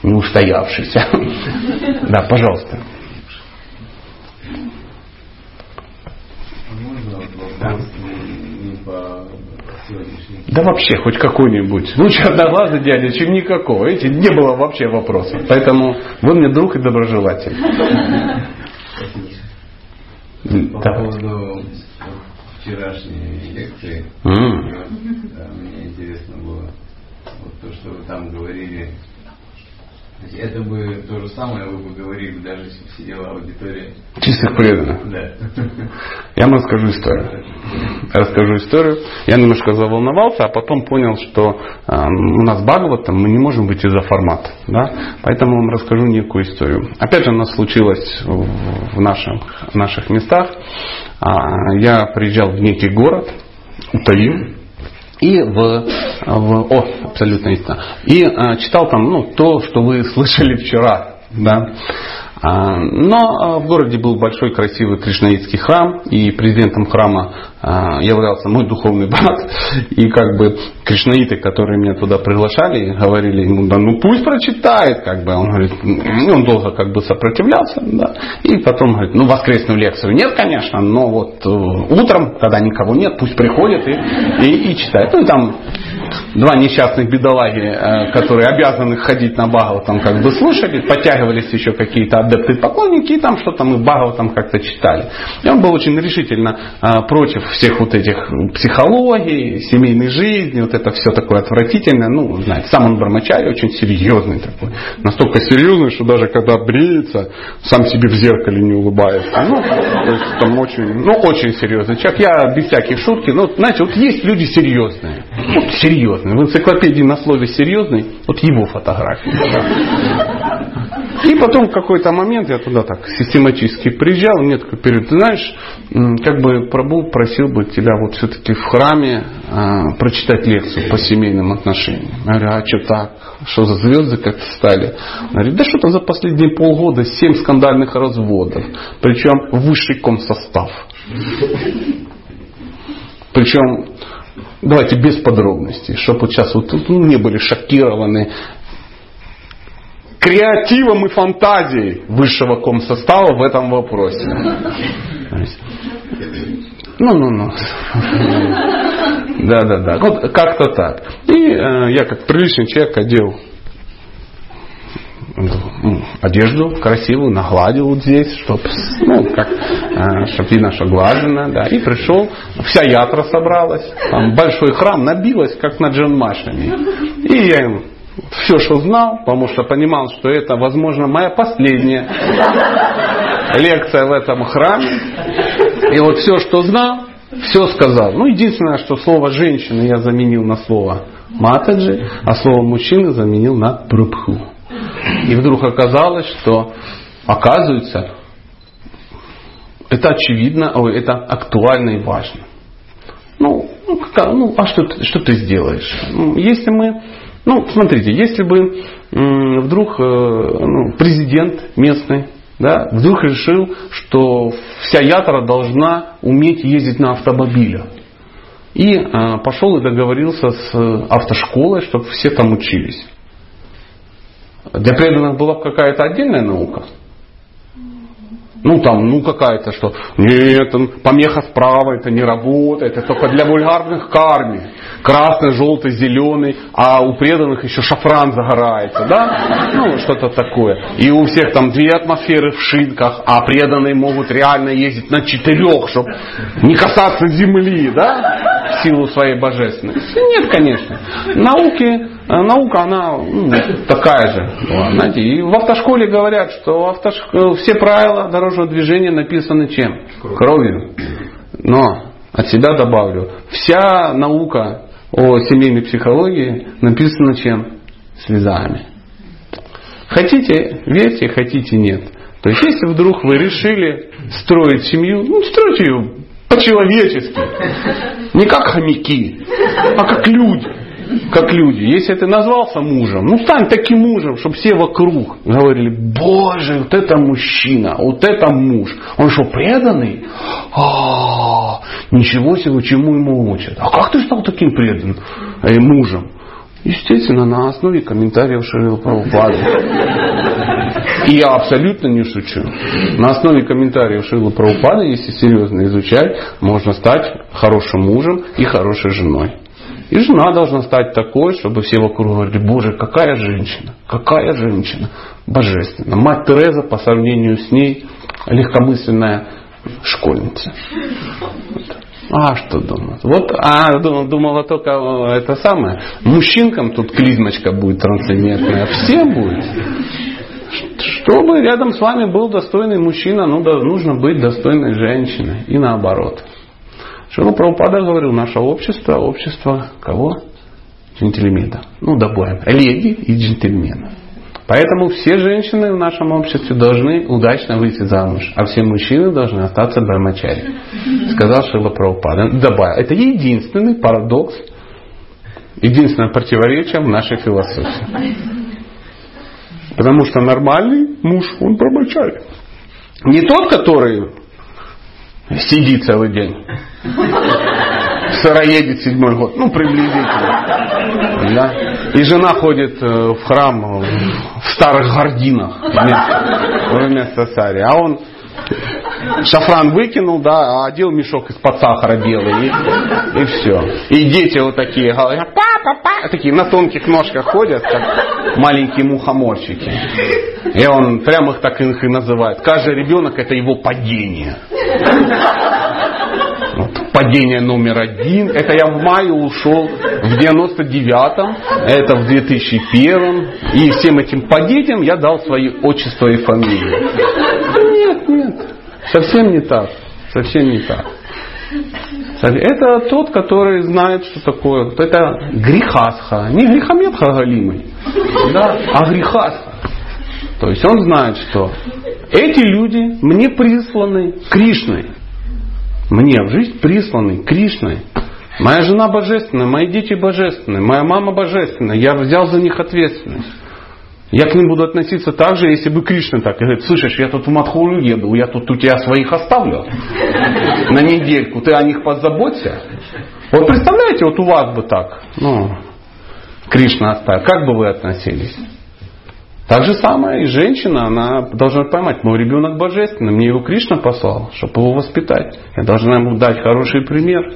не устоявшийся. Да, пожалуйста. Да. Да вообще, хоть какой-нибудь. Лучше одноглазый дядя, чем никакого. Видите, не было вообще вопроса. Поэтому вы мне друг и доброжелатель. По поводу вчерашней лекции, mm. да, мне интересно было вот то, что вы там говорили. Это бы то же самое вы бы говорили, даже если бы сидела аудитория. Чистых преданных. Да. Я вам расскажу историю. Расскажу историю. Я немножко заволновался, а потом понял, что э, у нас Бхагаватам, мы не можем выйти за формат. Да? Поэтому вам расскажу некую историю. Опять же, у нас случилось в наших, в наших местах. А, я приезжал в некий город, Утаим, и в, в о, абсолютно истина. И а, читал там ну, то, что вы слышали вчера. Да? А, но а, в городе был большой красивый кришнаитский храм, и президентом храма а, являлся мой духовный брат. И как бы кришнаиты, которые меня туда приглашали, говорили ему, да ну пусть прочитает, как бы. Он говорит, ну, он долго как бы сопротивлялся, да. И потом говорит, ну воскресную лекцию нет, конечно, но вот э, утром, когда никого нет, пусть приходит и, и, и читает. Ну и там два несчастных бедолаги, э, которые обязаны ходить на Багова, там как бы слушали, подтягивались еще какие-то адепты поклонники, и там что-то мы Багова там как-то читали. И он был очень решительно э, против всех вот этих психологий, семейной жизни, вот это все такое отвратительное. Ну, знаете, сам он брамачари очень серьезный такой. Настолько серьезный, что даже когда бреется, сам себе в зеркале не улыбается. Ну, то есть там очень, ну, очень серьезный человек. Я без всяких шутки, ну, знаете, вот есть люди серьезные. Вот серьезные. В энциклопедии на слове серьезный, вот его фотография. И потом в какой-то момент я туда так систематически приезжал, и мне такой период, ты знаешь, как бы Прабу просил бы тебя вот все-таки в храме а, прочитать лекцию по семейным отношениям. Я говорю, а что так? Что за звезды как-то стали? Он говорит, да что-то за последние полгода семь скандальных разводов. Причем высший комсостав. Причем давайте без подробностей, чтобы вот сейчас вот ну, не были шокированы креативом и фантазией высшего комсостава в этом вопросе. Ну, ну, ну. Да, да, да. Вот как-то так. И э, я как приличный человек одел одежду красивую, нагладил вот здесь, чтобы ну, как, э, чтоб видно, что глажено, да, и пришел, вся ятра собралась, там большой храм набилась, как на Джанмашами. И я им все, что знал, потому что понимал, что это, возможно, моя последняя лекция в этом храме. И вот все, что знал, все сказал. Ну, единственное, что слово женщина я заменил на слово матаджи, а слово мужчина заменил на прабху. И вдруг оказалось, что, оказывается, это очевидно, ой, это актуально и важно. Ну, ну, ну а что, что ты сделаешь? Ну, если мы ну, смотрите, если бы вдруг э, ну, президент местный да, вдруг решил, что вся ятра должна уметь ездить на автомобиле. И э, пошел и договорился с автошколой, чтобы все там учились. Для преданных была какая-то отдельная наука. Ну там, ну какая-то что, нет, помеха справа, это не работает, это только для вульгарных карми. Красный, желтый, зеленый, а у преданных еще шафран загорается, да? Ну, что-то такое. И у всех там две атмосферы в шинках, а преданные могут реально ездить на четырех, чтобы не касаться земли, да? В силу своей божественности. Нет, конечно. Науки наука, она ну, такая же. Знаете, и в автошколе говорят, что автош... все правила дорожного движения написаны чем? Кровью. Но от себя добавлю, вся наука о семейной психологии написана чем? Слезами. Хотите, верьте, хотите, нет. То есть, если вдруг вы решили строить семью, ну, стройте ее по-человечески. Не как хомяки, а как люди как люди. Если ты назвался мужем, ну стань таким мужем, чтобы все вокруг говорили, боже, вот это мужчина, вот это муж. Он что, преданный? А, ничего себе, чему ему учат. А как ты стал таким преданным э, мужем? Естественно, на основе комментариев Шрила Прабхупады. И я абсолютно не шучу. На основе комментариев Шрила Прабхупады, если серьезно изучать, можно стать хорошим мужем и хорошей женой. И жена должна стать такой, чтобы все вокруг говорили, боже, какая женщина, какая женщина, божественная. Мать Тереза по сравнению с ней легкомысленная школьница. А что думать? Вот, а думала только это самое. Мужчинкам тут клизмочка будет трансцендентная, а всем будет. Чтобы рядом с вами был достойный мужчина, ну, да, нужно быть достойной женщиной. И наоборот. Шила Прабхупада говорил, наше общество, общество кого? Джентльмена. Ну, добавим, леди и джентльменов. Поэтому все женщины в нашем обществе должны удачно выйти замуж, а все мужчины должны остаться брамачари. Сказал Шила Прабхупада. Добавил. Это единственный парадокс, единственное противоречие в нашей философии. Потому что нормальный муж, он брамачари. Не тот, который сидит целый день. Сыроедет седьмой год. Ну, приблизительно. Да? И жена ходит э, в храм в старых гординах вместо, вместо царя. А он шафран выкинул, да, а одел мешок из-под сахара белый, и, и все. И дети вот такие говорят, папа, папа, такие на тонких ножках ходят, как маленькие мухоморчики. И он прямо их так их и называет. Каждый ребенок это его падение. Вот, падение номер один. Это я в мае ушел в 99-м, это в 2001 И всем этим падениям я дал свои отчество и фамилию. Нет, нет. Совсем не так. Совсем не так. Это тот, который знает, что такое. Это грехасха. Не грехометха галимый, да, а грехасха. То есть он знает, что эти люди мне присланы Кришной. Мне в жизнь присланы Кришной. Моя жена божественная, мои дети божественные, моя мама божественная. Я взял за них ответственность. Я к ним буду относиться так же, если бы Кришна так говорит, слышишь, я тут в Мадхуру еду, я тут у тебя своих оставлю на недельку, ты о них позаботься. Вот представляете, вот у вас бы так, ну, Кришна оставил, как бы вы относились? Так же самое и женщина, она должна поймать, мой ребенок божественный, мне его Кришна послал, чтобы его воспитать. Я должна ему дать хороший пример.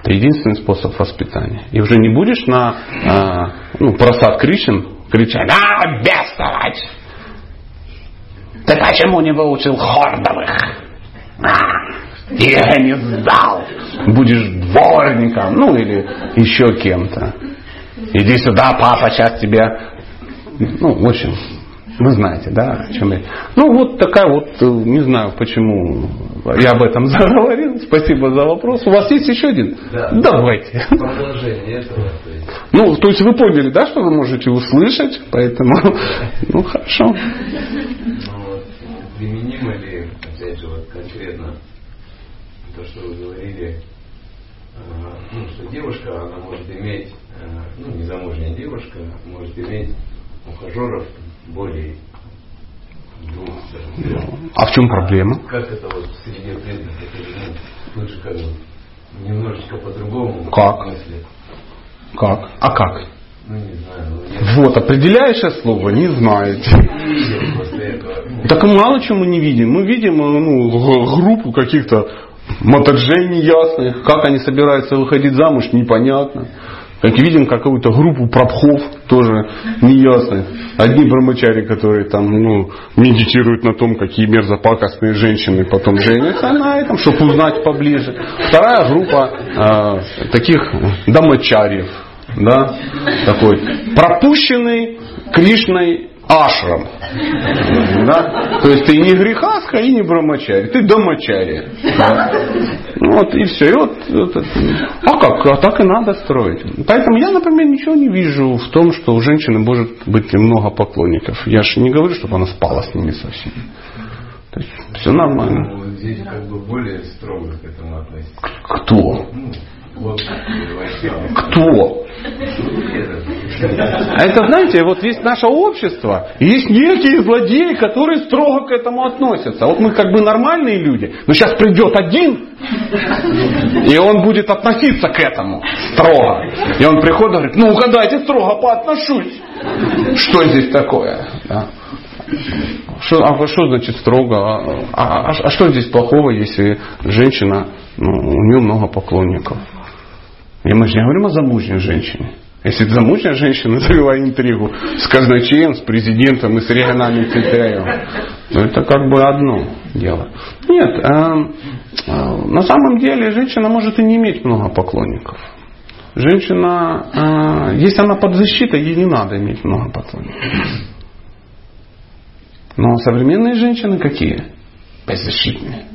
Это единственный способ воспитания. И уже не будешь на а, ну, просад Кришин кричать, а, бестолочь! Ты почему не выучил хордовых? А, я не сдал. Будешь дворником, ну или еще кем-то. Иди сюда, папа сейчас тебя ну, в общем, вы знаете, да, о чем я. Ну, вот такая вот, э, не знаю, почему я об этом заговорил. Спасибо за вопрос. У вас есть еще один? Да. Давайте. Продолжение этого. То есть. Ну, то есть вы поняли, да, что вы можете услышать, поэтому, ну, хорошо. Ну, вот, применимо ли, опять же, вот конкретно то, что вы говорили, ну, что девушка, она может иметь, ну, незамужняя девушка, может иметь ухажеров более А в чем проблема? Как это вот среди преданных, ну, лучше как бы немножечко по-другому. Как? Как? А как? Ну, не знаю. Ну, я... Вот, определяющее слово не знаете. Не этого. Ну, так мало чего мы не видим. Мы видим ну, группу каких-то мотоджей неясных. Как они собираются выходить замуж, непонятно. Как видим какую-то группу пропхов, тоже неясных. Одни брамачари, которые там, ну, медитируют на том, какие мерзопакостные женщины потом женятся на этом, чтобы узнать поближе. Вторая группа э, таких домочариев, да, такой пропущенный Кришной ашрам. Да? То есть ты не грехаска и не брамачари, ты домочари. Да? Вот и все. И вот, вот, а как? А так и надо строить. Поэтому я, например, ничего не вижу в том, что у женщины может быть много поклонников. Я же не говорю, чтобы она спала с ними совсем. То есть все нормально. Ну, здесь как бы более строго к этому относится. Кто? Кто? Это, знаете, вот есть наше общество, и есть некие злодеи, которые строго к этому относятся. Вот мы как бы нормальные люди, но сейчас придет один, и он будет относиться к этому строго. И он приходит и говорит, ну угадайте, строго поотношусь. Что здесь такое? Да. Что, а что значит строго? А, а, а что здесь плохого, если женщина, ну, у нее много поклонников? И мы же не говорим о замужней женщине. Если это замужняя женщина завела интригу с казначеем, с президентом и с региональным секретарем, то это как бы одно дело. Нет, э, э, на самом деле женщина может и не иметь много поклонников. Женщина, э, если она под защитой, ей не надо иметь много поклонников. Но современные женщины какие? Беззащитные.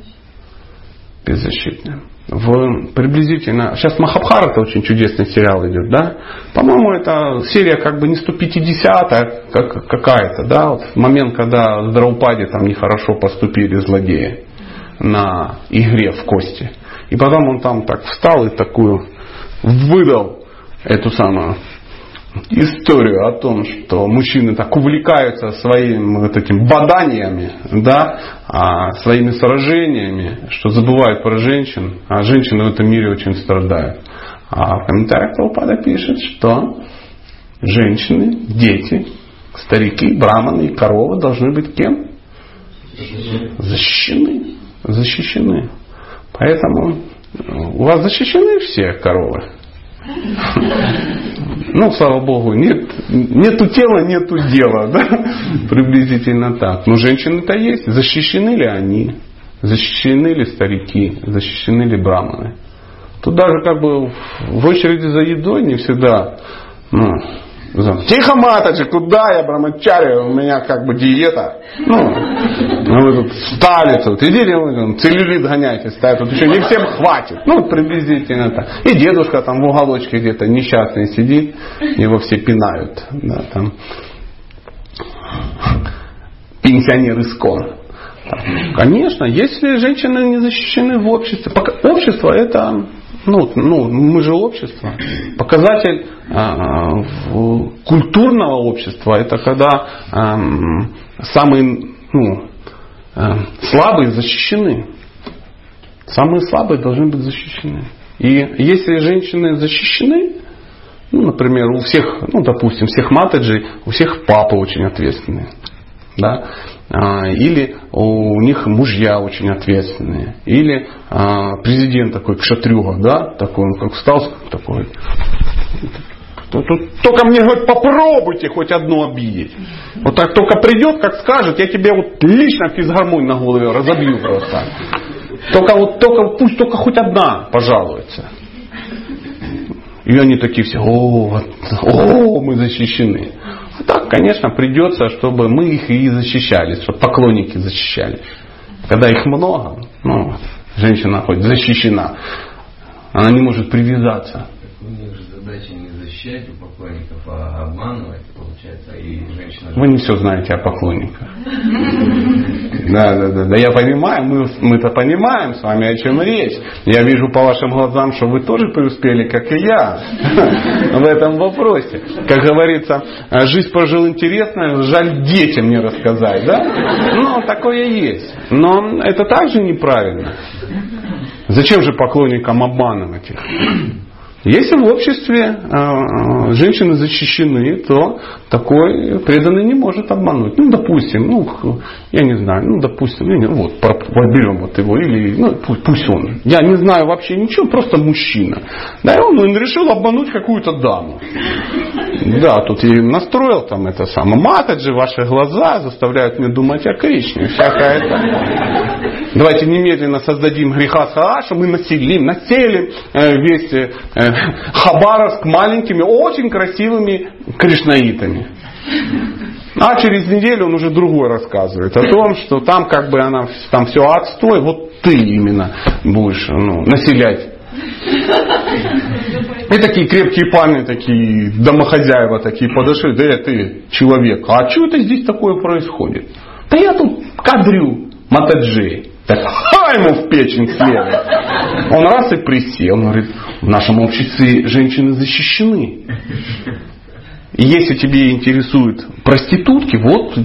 Беззащитные. В приблизительно... Сейчас Махабхарата очень чудесный сериал идет, да? По-моему, это серия как бы не 150 а как, какая-то, да? Вот в момент, когда в Драупаде там нехорошо поступили злодеи на игре в кости. И потом он там так встал и такую выдал эту самую историю о том, что мужчины так увлекаются своими вот этими боданиями, да, а, своими сражениями, что забывают про женщин, а женщины в этом мире очень страдают. А в комментариях Прабхупада пишет, что женщины, дети, старики, браманы и коровы должны быть кем? Защищены. Защищены. Поэтому у вас защищены все коровы. Ну, слава богу, нет, нету тела, нету дела, да? Приблизительно так. Но женщины-то есть. Защищены ли они? Защищены ли старики? Защищены ли браманы? Тут даже как бы в очереди за едой не всегда ну, Тихо, маточек, куда я, брамачари, у меня как бы диета. Ну, ну вы тут встали тут, идите, целлюлит гоняйте, ставят, тут еще не всем хватит. Ну, приблизительно так. И дедушка там в уголочке где-то несчастный сидит, его все пинают. Да, там. Пенсионер искон. Конечно, если женщины не защищены в обществе, общество это ну, ну, мы же общество. Показатель э, культурного общества это когда э, самые ну, э, слабые защищены. Самые слабые должны быть защищены. И если женщины защищены, ну, например, у всех, ну, допустим, всех матаджей, у всех папы очень ответственные. Да? А, или у них мужья очень ответственные, или а, президент такой кшатрюга, да, такой он как встал, такой, только мне говорит, попробуйте хоть одну обидеть. Вот так только придет, как скажет, я тебе вот лично физгармонь на голове разобью просто. Только вот только, пусть только хоть одна пожалуется. И они такие все, о, о, мы защищены. Так, конечно, придется, чтобы мы их и защищали, чтобы поклонники защищали. Когда их много, ну, женщина хоть защищена, она не может привязаться. Задача не защищать у поклонников, а обманывать, получается, и женщина... Вы не все знаете о поклонниках. Да, да, да, да, я понимаю, мы, мы-то понимаем с вами, о чем речь. Я вижу по вашим глазам, что вы тоже преуспели, как и я, в этом вопросе. Как говорится, жизнь прожил интересно, жаль детям не рассказать, да? Ну, такое есть. Но это также неправильно. Зачем же поклонникам обманывать их? Если в обществе э, женщины защищены, то такой преданный не может обмануть. Ну, допустим, ну, я не знаю, ну, допустим, ну, вот, берем вот его, или, ну, пусть, пусть он. Я не знаю вообще ничего, просто мужчина. Да, и он, он решил обмануть какую-то даму. Да, тут я настроил там это самое. Матаджи, ваши глаза заставляют меня думать о Кришне. Всякое это. Давайте немедленно создадим греха Сааша, мы населим, населим э, весь э, Хабаровск маленькими, очень красивыми кришнаитами. А через неделю он уже другой рассказывает о том, что там как бы она, там все отстой, вот ты именно будешь ну, населять. И такие крепкие парни, такие домохозяева такие подошли, да ты человек, а что это здесь такое происходит? Да я тут кадрю матаджей. Так ха ему в печень следует. Он раз и присел. Он говорит, в нашем обществе женщины защищены. И если тебе интересуют проститутки, вот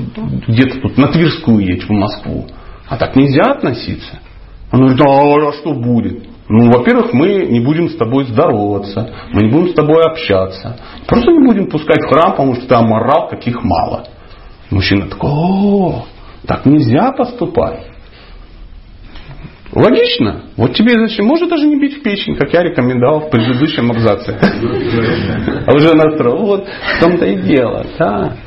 где-то тут на Тверскую едь в Москву. А так нельзя относиться. Он говорит, а, что будет? Ну, во-первых, мы не будем с тобой здороваться, мы не будем с тобой общаться. Просто не будем пускать в храм, потому что там морал каких мало. Мужчина такой, о, так нельзя поступать. Логично. Вот тебе значит, может даже не бить в печень, как я рекомендовал в предыдущем абзаце. А уже настроил. Вот в том-то и дело. Да.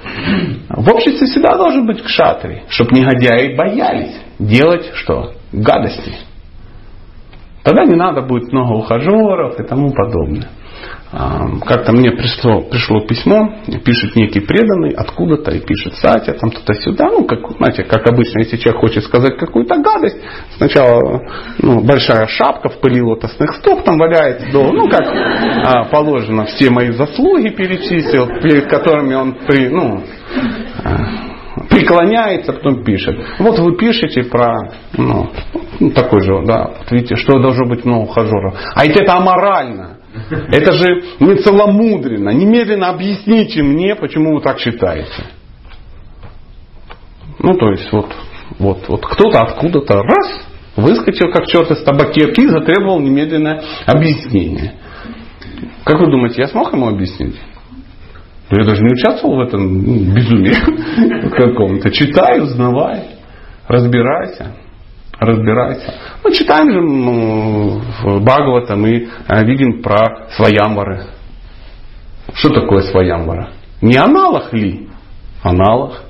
В обществе всегда должен быть кшатри, чтобы негодяи боялись делать что? Гадости. Тогда не надо будет много ухажеров и тому подобное. Как-то мне пришло, пришло письмо, пишет некий преданный откуда-то и пишет Сатя, там туда-сюда. Ну, как, знаете, как обычно, если человек хочет сказать какую-то гадость, сначала ну, большая шапка в пыли лотосных стоп там валяется, до, ну, как а, положено, все мои заслуги перечислил, перед которыми он при, ну, а, преклоняется, потом пишет. Вот вы пишете про ну, ну такой же, да, видите, что должно быть много ухажеров. А это аморально. Это же не целомудренно. Немедленно объясните мне, почему вы так считаете. Ну, то есть, вот, вот, вот кто-то откуда-то раз выскочил, как черт из табакерки, и затребовал немедленное объяснение. Как вы думаете, я смог ему объяснить? Я даже не участвовал в этом безумии каком-то. Читай, узнавай, разбирайся разбирайся. Мы читаем же в Бхагавата, мы э, видим про своямвары. Что такое своямвара? Не аналог ли? Аналог.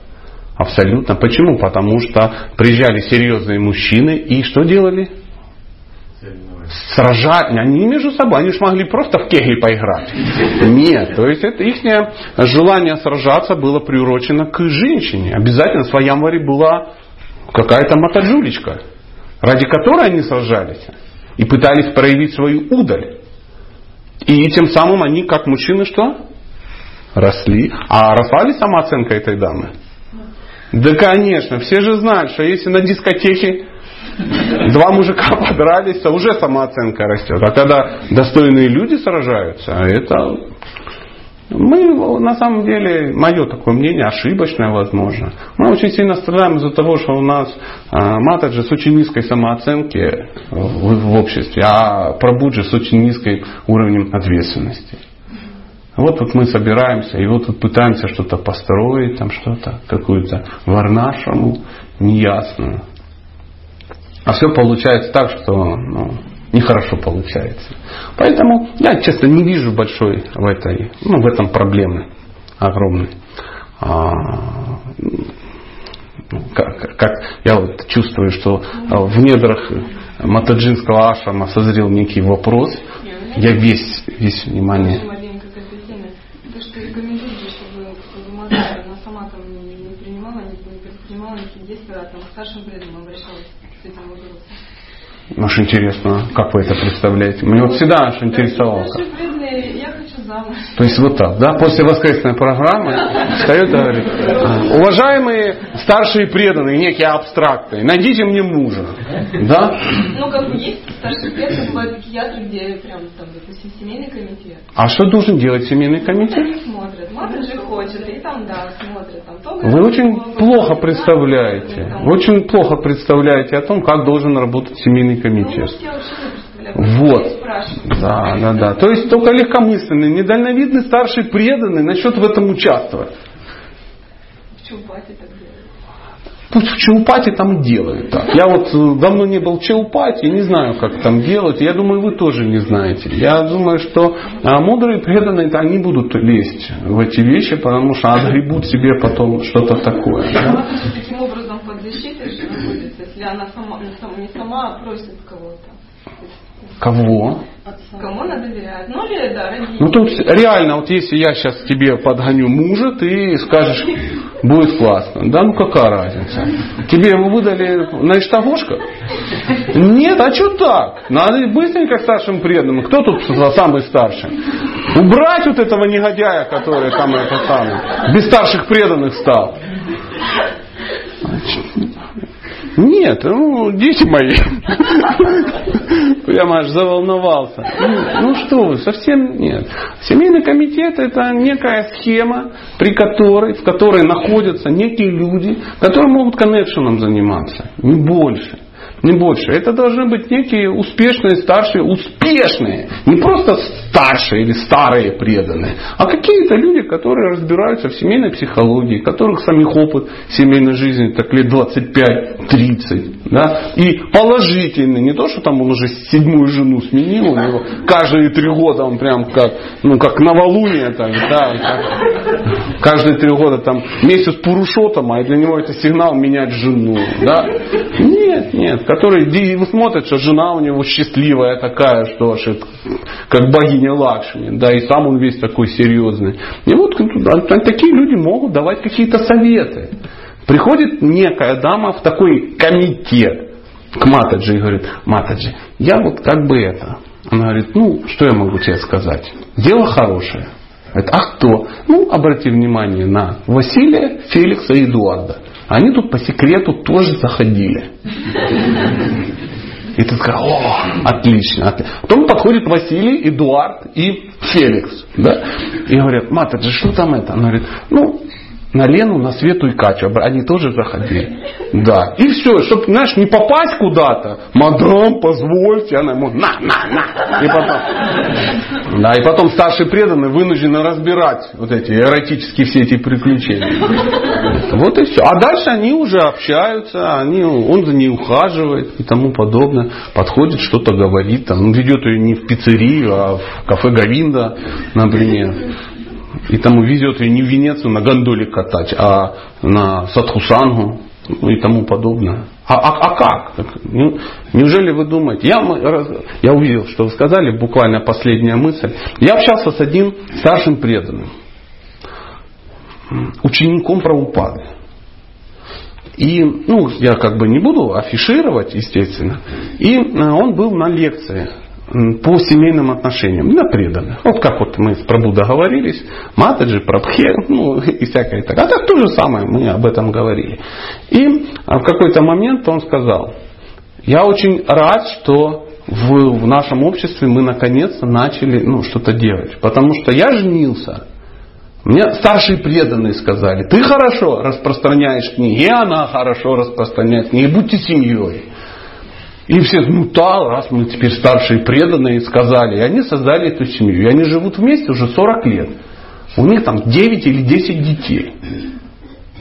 Абсолютно. Почему? Потому что приезжали серьезные мужчины и что делали? Сражать. Они между собой, они же могли просто в кегли поиграть. Нет, то есть это их желание сражаться было приурочено к женщине. Обязательно в своем была какая-то матаджулечка ради которой они сражались и пытались проявить свою удаль. И тем самым они, как мужчины, что? Росли. А росла ли самооценка этой дамы? Да, конечно. Все же знают, что если на дискотеке два мужика подрались, то уже самооценка растет. А когда достойные люди сражаются, это мы, на самом деле, мое такое мнение, ошибочное, возможно. Мы очень сильно страдаем из-за того, что у нас а, матаджи с очень низкой самооценки в, в обществе, а прабуджи с очень низким уровнем ответственности. Вот тут мы собираемся, и вот тут пытаемся что-то построить, там что-то, какую-то варнашему неясную. А все получается так, что ну, нехорошо получается. Поэтому я, честно, не вижу большой в, этой, ну, в этом проблемы огромной. А, как, как я вот чувствую, что в недрах Матаджинского ашрама созрел некий вопрос. Я весь, весь внимание. старшим вопросом. Аж интересно, как вы это представляете? Мне вот всегда аж интересовало. То есть вот так, да? После воскресной программы встает и говорит, уважаемые старшие преданные, некие абстракты, найдите мне мужа. Да? Ну, как бы есть старшие преданные, бывают психиатры, где прям там, допустим, семейный комитет. А что должен делать семейный комитет? Они смотрят, мама же хочет, и там, да, смотрят. Там, то, Вы очень плохо представляете, вы очень плохо представляете о том, как должен работать семейный комитет. Ну, вот. Да, да, да. То есть только легкомысленный, недальновидный старший преданный начнет в этом участвовать. В Чулпате так делают. Пусть в Чулпате там делают так. Я вот э, давно не был в Чулпате, не знаю, как там делать. Я думаю, вы тоже не знаете. Я думаю, что а, мудрые преданные, они будут лезть в эти вещи, потому что отгребут себе потом что-то такое. Да? Таким образом под защитой находится, если она сама, не сама, а просит кого-то. Кого? Кому она доверяет? Ну, или, да, родители. Ну, тут реально, вот если я сейчас тебе подгоню мужа, ты скажешь, будет классно. Да, ну какая разница? Тебе его выдали на иштагошках? Нет, а что так? Надо быстренько старшим преданным. Кто тут самый старший? Убрать вот этого негодяя, который там это самое, без старших преданных стал. Нет, ну, дети мои. Прямо аж заволновался. Ну, ну что вы, совсем нет. Семейный комитет это некая схема, при которой, в которой находятся некие люди, которые могут коннекшеном заниматься. Не больше не больше. Это должны быть некие успешные, старшие, успешные. Не просто старшие или старые преданные, а какие-то люди, которые разбираются в семейной психологии, которых самих опыт семейной жизни так лет 25-30. Да? И положительный. Не то, что там он уже седьмую жену сменил, у него каждые три года он прям как, ну, как новолуние. Так, да, как, каждые три года там месяц Пурушотама, и для него это сигнал менять жену. Да? Нет, нет. Который смотрит, что жена у него счастливая такая, что аж как богиня Лакшми. Да, и сам он весь такой серьезный. И вот такие люди могут давать какие-то советы. Приходит некая дама в такой комитет к Матаджи и говорит, Матаджи, я вот как бы это. Она говорит, ну, что я могу тебе сказать? Дело хорошее. Говорит, а кто? Ну, обрати внимание на Василия, Феликса и Эдуарда. Они тут по секрету тоже заходили. И ты сказал, о, отлично, отлично. Потом подходит Василий, Эдуард и Феликс. Да? И говорят, Матаджи, что там это? Она говорит, ну, на Лену, на Свету и Катю. Они тоже заходили. Да. И все, чтобы, знаешь, не попасть куда-то. Мадам, позвольте. Она ему, на, на, на. И потом, да, и потом старший преданный вынуждены разбирать вот эти эротические все эти приключения. Вот и все. А дальше они уже общаются, они, он за ней ухаживает и тому подобное. Подходит, что-то говорит. Там, ведет ее не в пиццерию, а в кафе Гавинда, например и тому везет ее не в Венецию на гондоле катать, а на Садхусангу и тому подобное. А, а, а как? Ну, неужели вы думаете? Я, я увидел, что вы сказали, буквально последняя мысль. Я общался с одним старшим преданным, учеником Прабхупады. И, ну, я как бы не буду афишировать, естественно. И э, он был на лекции по семейным отношениям, на преданных. Вот как вот мы с Прабу договорились, Матаджи, Прабхе, ну и всякое так. А так то же самое, мы об этом говорили. И а, в какой-то момент он сказал, я очень рад, что в, в нашем обществе мы наконец-то начали ну, что-то делать. Потому что я женился. Мне старшие преданные сказали, ты хорошо распространяешь книги, и она хорошо распространяет книги, будьте семьей. И все, ну да, раз мы теперь старшие преданные сказали, и они создали эту семью. И они живут вместе уже 40 лет. У них там 9 или 10 детей.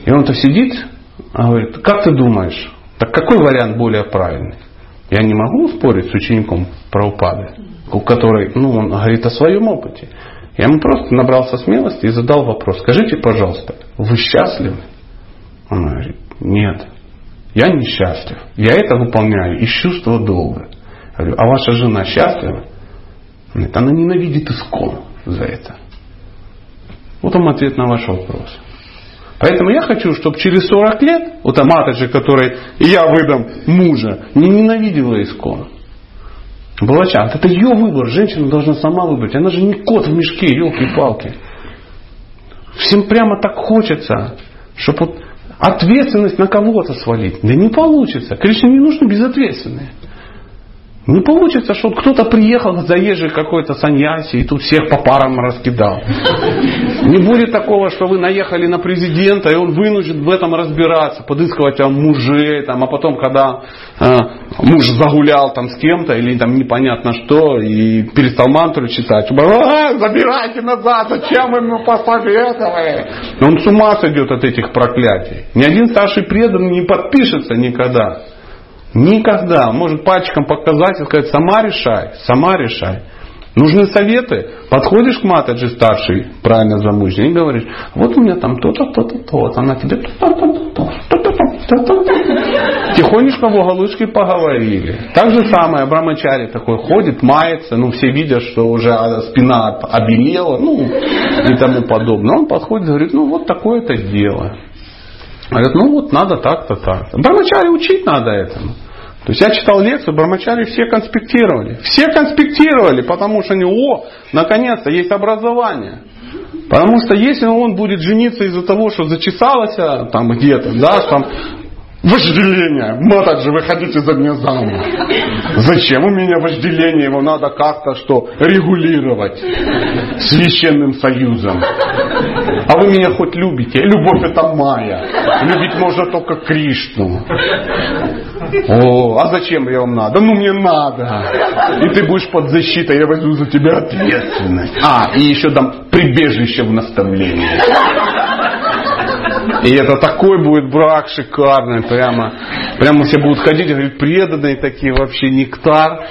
И он-то сидит, а говорит, как ты думаешь, так какой вариант более правильный? Я не могу спорить с учеником Праупады, у которой, ну, он говорит о своем опыте. Я ему просто набрался смелости и задал вопрос. Скажите, пожалуйста, вы счастливы? Он говорит, нет. Я несчастлив. Я это выполняю из чувства долга. Говорю, а ваша жена счастлива? Нет, она ненавидит искон за это. Вот вам ответ на ваш вопрос. Поэтому я хочу, чтобы через 40 лет, вот Аматаджи, которой я выдам мужа, не ненавидела искон. Была чат. Это ее выбор. Женщина должна сама выбрать. Она же не кот в мешке, елки-палки. Всем прямо так хочется, чтобы вот ответственность на кого-то свалить. Да не получится. Кришне не нужны безответственные. Не получится, что кто-то приехал заезжий какой-то саньяси и тут всех по парам раскидал. Не будет такого, что вы наехали на президента, и он вынужден в этом разбираться, подыскивать там мужей, там, а потом, когда э, муж загулял там с кем-то или там непонятно что, и перестал мантру читать, а, забирайте назад, зачем ему посоветовали? Он с ума сойдет от этих проклятий. Ни один старший преданный не подпишется никогда. Никогда. Может пальчиком показать и сказать, сама решай, сама решай. Нужны советы. Подходишь к Матаджи старшей, правильно замужней, и говоришь, вот у меня там то-то, то-то, то-то. Она тебе то-то, то-то, то-то, Тихонечко в уголочке поговорили. Так же самое, Брамачари такой ходит, мается, ну все видят, что уже спина обелела, ну и тому подобное. Он подходит и говорит, ну вот такое-то дело. Говорят, ну вот надо так-то так. Брамачари учить надо этому. То есть я читал лекцию, Брамачари все конспектировали. Все конспектировали, потому что они, о, наконец-то есть образование. Потому что если он будет жениться из-за того, что зачесалось а, там где-то, да, там Вожделение. Матать же, выходите за меня замуж. Зачем у меня вожделение? Его надо как-то что регулировать священным союзом. А вы меня хоть любите? Любовь это моя. Любить можно только Кришну. О, а зачем я вам надо? Ну мне надо. И ты будешь под защитой, я возьму за тебя ответственность. А, и еще дам прибежище в наставлении. И это такой будет брак шикарный, прямо, прямо все будут ходить говорить, преданные такие вообще, нектар,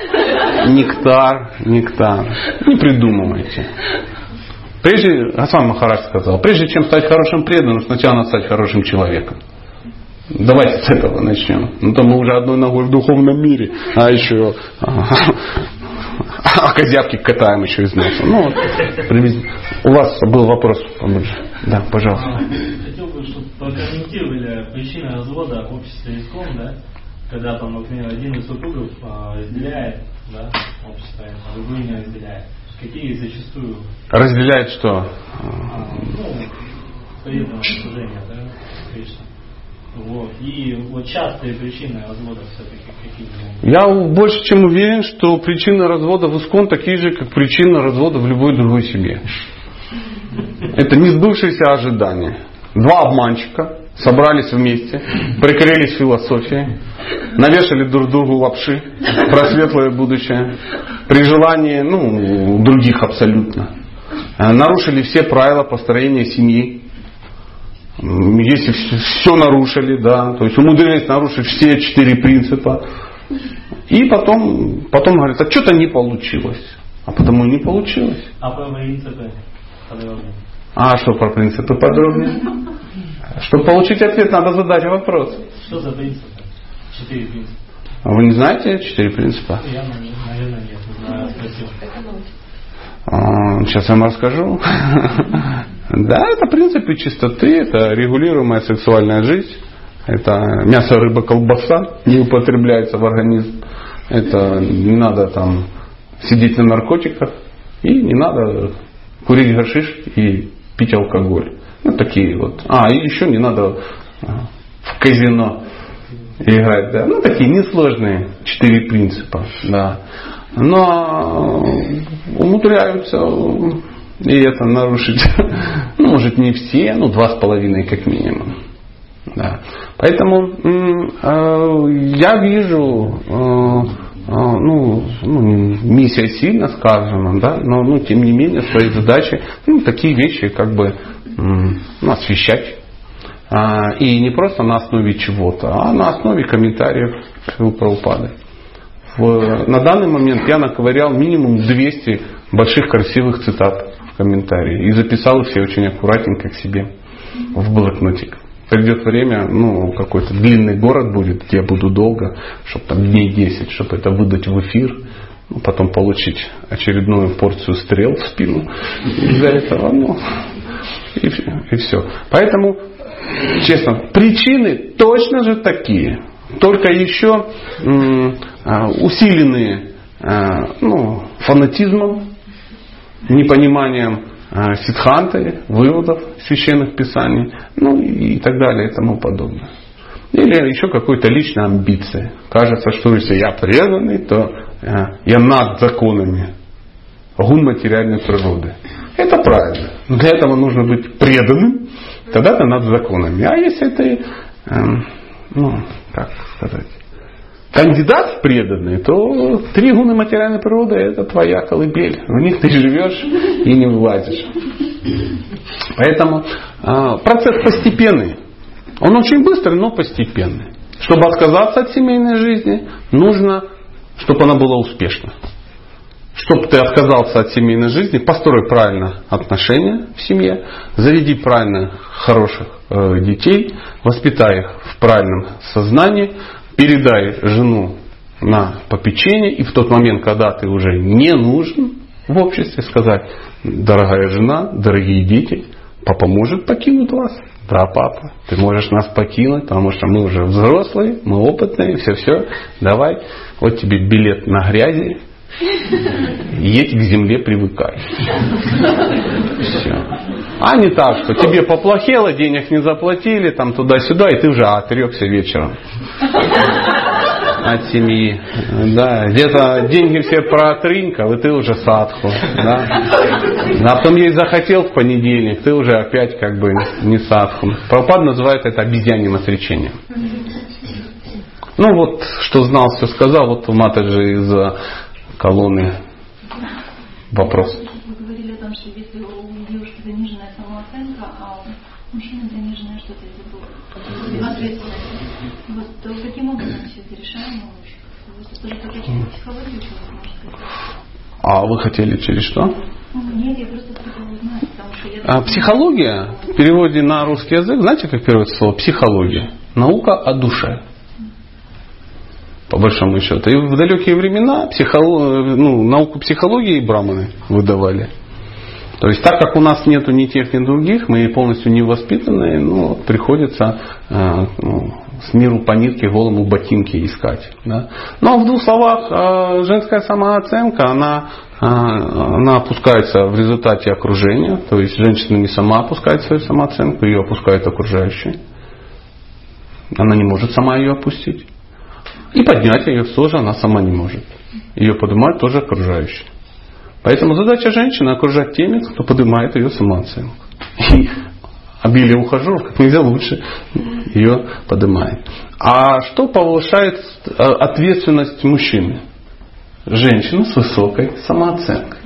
нектар, нектар. Не придумывайте. Прежде, Гасан Махарадж сказал, прежде чем стать хорошим преданным, сначала надо стать хорошим человеком. Давайте с этого начнем. Ну то мы уже одной ногой в духовном мире, а еще а козявки катаем еще из носа. Ну, вот, У вас был вопрос побольше. Да, пожалуйста. Чтобы прокомментировали причины развода в обществе искон, да? Когда там, например, один из супругов а, разделяет да, общество, а другой не разделяет. Какие зачастую... Разделяет что? А, ну, преданное служение, да, Кришна. Вот. И вот частые причины развода все-таки какие Я больше чем уверен, что причины развода в Искон такие же, как причины развода в любой другой семье. Это не сбывшиеся ожидания. Два обманщика собрались вместе, прикрылись философией, навешали друг другу лапши про светлое будущее, при желании, ну, других абсолютно. Нарушили все правила построения семьи, если все нарушили, да, то есть умудрились нарушить все четыре принципа, и потом, потом говорят, а что-то не получилось. А потому и не получилось. А про принципы? А что про принципы подробнее? Чтобы получить ответ, надо задать вопрос. Что за принципы? Четыре принципа. А вы не знаете четыре принципа? Я, наверное, нет. Знаю, спросил. Сейчас я вам расскажу. Да, это принципы чистоты, это регулируемая сексуальная жизнь, это мясо, рыба, колбаса не употребляется в организм, это не надо там сидеть на наркотиках и не надо курить гашиш и пить алкоголь. Ну, такие вот. А, и еще не надо а, в казино играть, да. Ну, такие несложные четыре принципа, да. Но умудряются и это нарушить, ну, может, не все, ну, два с половиной как минимум. Да. Поэтому э, я вижу, э, э, ну, ну, миссия сильно сказана, да, но ну, тем не менее своей задачей ну, такие вещи как бы ну, освещать. А, и не просто на основе чего-то, а на основе комментариев Прабхупады. В, на данный момент я наковырял минимум 200 больших красивых цитат комментарии. И записал их все очень аккуратненько к себе в блокнотик. Придет время, ну, какой-то длинный город будет, где я буду долго, чтобы там дней 10, чтобы это выдать в эфир, ну, потом получить очередную порцию стрел в спину из-за этого, ну, и, и все. Поэтому, честно, причины точно же такие, только еще а, усиленные а, ну, фанатизмом, непониманием ситханты, выводов священных писаний, ну и так далее и тому подобное. Или еще какой-то личной амбиции. Кажется, что если я преданный, то э, я над законами гун материальной природы. Это правильно. Но для этого нужно быть преданным, тогда ты над законами. А если ты, э, ну, как сказать, кандидат в преданные, то три гуны материальной природы это твоя колыбель. В них ты живешь и не вылазишь. Поэтому э, процесс постепенный. Он очень быстрый, но постепенный. Чтобы отказаться от семейной жизни, нужно, чтобы она была успешна. Чтобы ты отказался от семейной жизни, построй правильно отношения в семье, заведи правильно хороших э, детей, воспитай их в правильном сознании, передай жену на попечение, и в тот момент, когда ты уже не нужен в обществе, сказать, дорогая жена, дорогие дети, папа может покинуть вас. Да, папа, ты можешь нас покинуть, потому что мы уже взрослые, мы опытные, все-все, давай, вот тебе билет на грязи, едь к земле, привыкай. Все. А не так, что тебе поплохело, денег не заплатили, там туда-сюда, и ты уже отрекся вечером от семьи. Да, где-то деньги все протринкал, и ты уже садху. Да? А потом ей захотел в понедельник, ты уже опять как бы не садху. Пропад называет это обезьяньим отречением. Ну вот, что знал, все сказал. Вот у Матаджи из колонны вопрос. Вы говорили о том, что если у девушки заниженная самооценка, а у мужчины заниженная что-то типа ответственность, вот, то каким образом все это решаемо? Это тоже может сказать? А вы хотели через что? Нет, я просто хотела узнать, потому что я... А, психология в переводе на русский язык, знаете, как переводится слово психология? Наука о душе. По большому счету. И в далекие времена психолог, ну, науку психологии браманы выдавали. То есть так как у нас нету ни тех, ни других, мы полностью не воспитанные, ну, приходится э, ну, с миру по нитке голому ботинки искать. Да? Но в двух словах, э, женская самооценка, она, э, она опускается в результате окружения, то есть женщина не сама опускает свою самооценку, ее опускают окружающие. Она не может сама ее опустить. И поднять ее тоже она сама не может. Ее поднимают тоже окружающие. Поэтому задача женщины окружать теми, кто поднимает ее самооценку. И обилие ухажеров как нельзя лучше ее поднимает. А что повышает э, ответственность мужчины? Женщина с высокой самооценкой.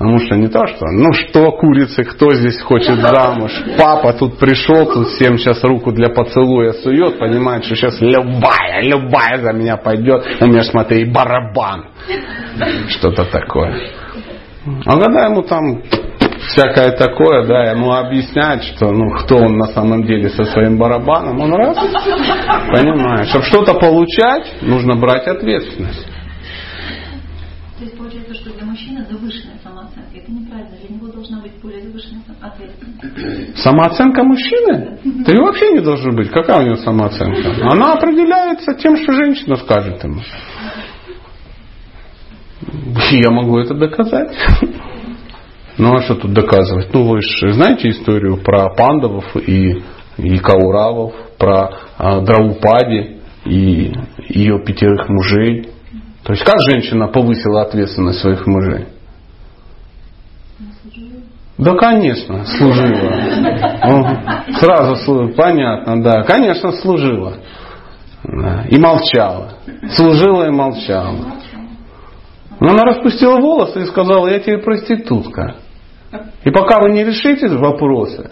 Потому что не то, что, ну что курицы, кто здесь хочет замуж? Папа тут пришел, тут всем сейчас руку для поцелуя сует, понимает, что сейчас любая, любая за меня пойдет. У меня, смотри, барабан. Что-то такое. А когда ему там всякое такое, да, ему объяснять, что ну кто он на самом деле со своим барабаном, он раз, понимает. Чтобы что-то получать, нужно брать ответственность. То есть получается, что для мужчины завышенная самооценка. Это неправильно. Для него должна быть более завышенная ответственность. Самооценка мужчины? Да и вообще не должна быть. Какая у него самооценка? Она определяется тем, что женщина скажет ему. Я могу это доказать. Ну а что тут доказывать? Ну вы же знаете историю про пандавов и, и кауравов, про а, Драупади и ее пятерых мужей. То есть как женщина повысила ответственность своих мужей? Да, конечно, служила. Сразу. Понятно, да. Конечно, служила. И молчала. Служила и молчала. Но она распустила волосы и сказала, я тебе проститутка. И пока вы не решите вопросы,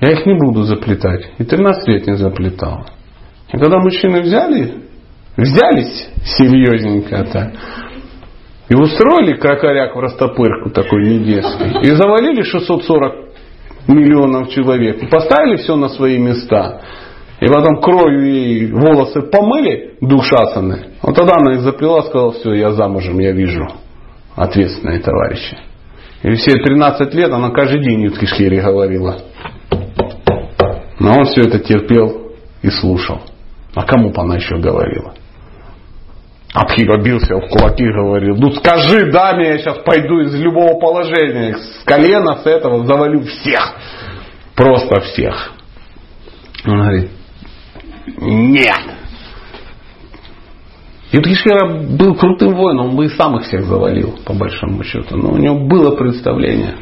я их не буду заплетать. И 13 лет не заплетала. И когда мужчины взяли, взялись серьезненько так, и устроили крокоряк в растопырку такой небесный, и завалили 640 миллионов человек, и поставили все на свои места, и потом кровью ей волосы помыли, душасаны, вот тогда она их заплела, сказала, все, я замужем, я вижу ответственные товарищи. И все 13 лет она каждый день Юткишхире говорила. Но он все это терпел и слушал. А кому бы она еще говорила? Абхира бился в кулаки и говорил, ну скажи даме, я сейчас пойду из любого положения, с колена, с этого завалю всех. Просто всех. Он говорит, нет. Юдхишхира был крутым воином, он бы и сам их всех завалил, по большому счету. Но у него было представление.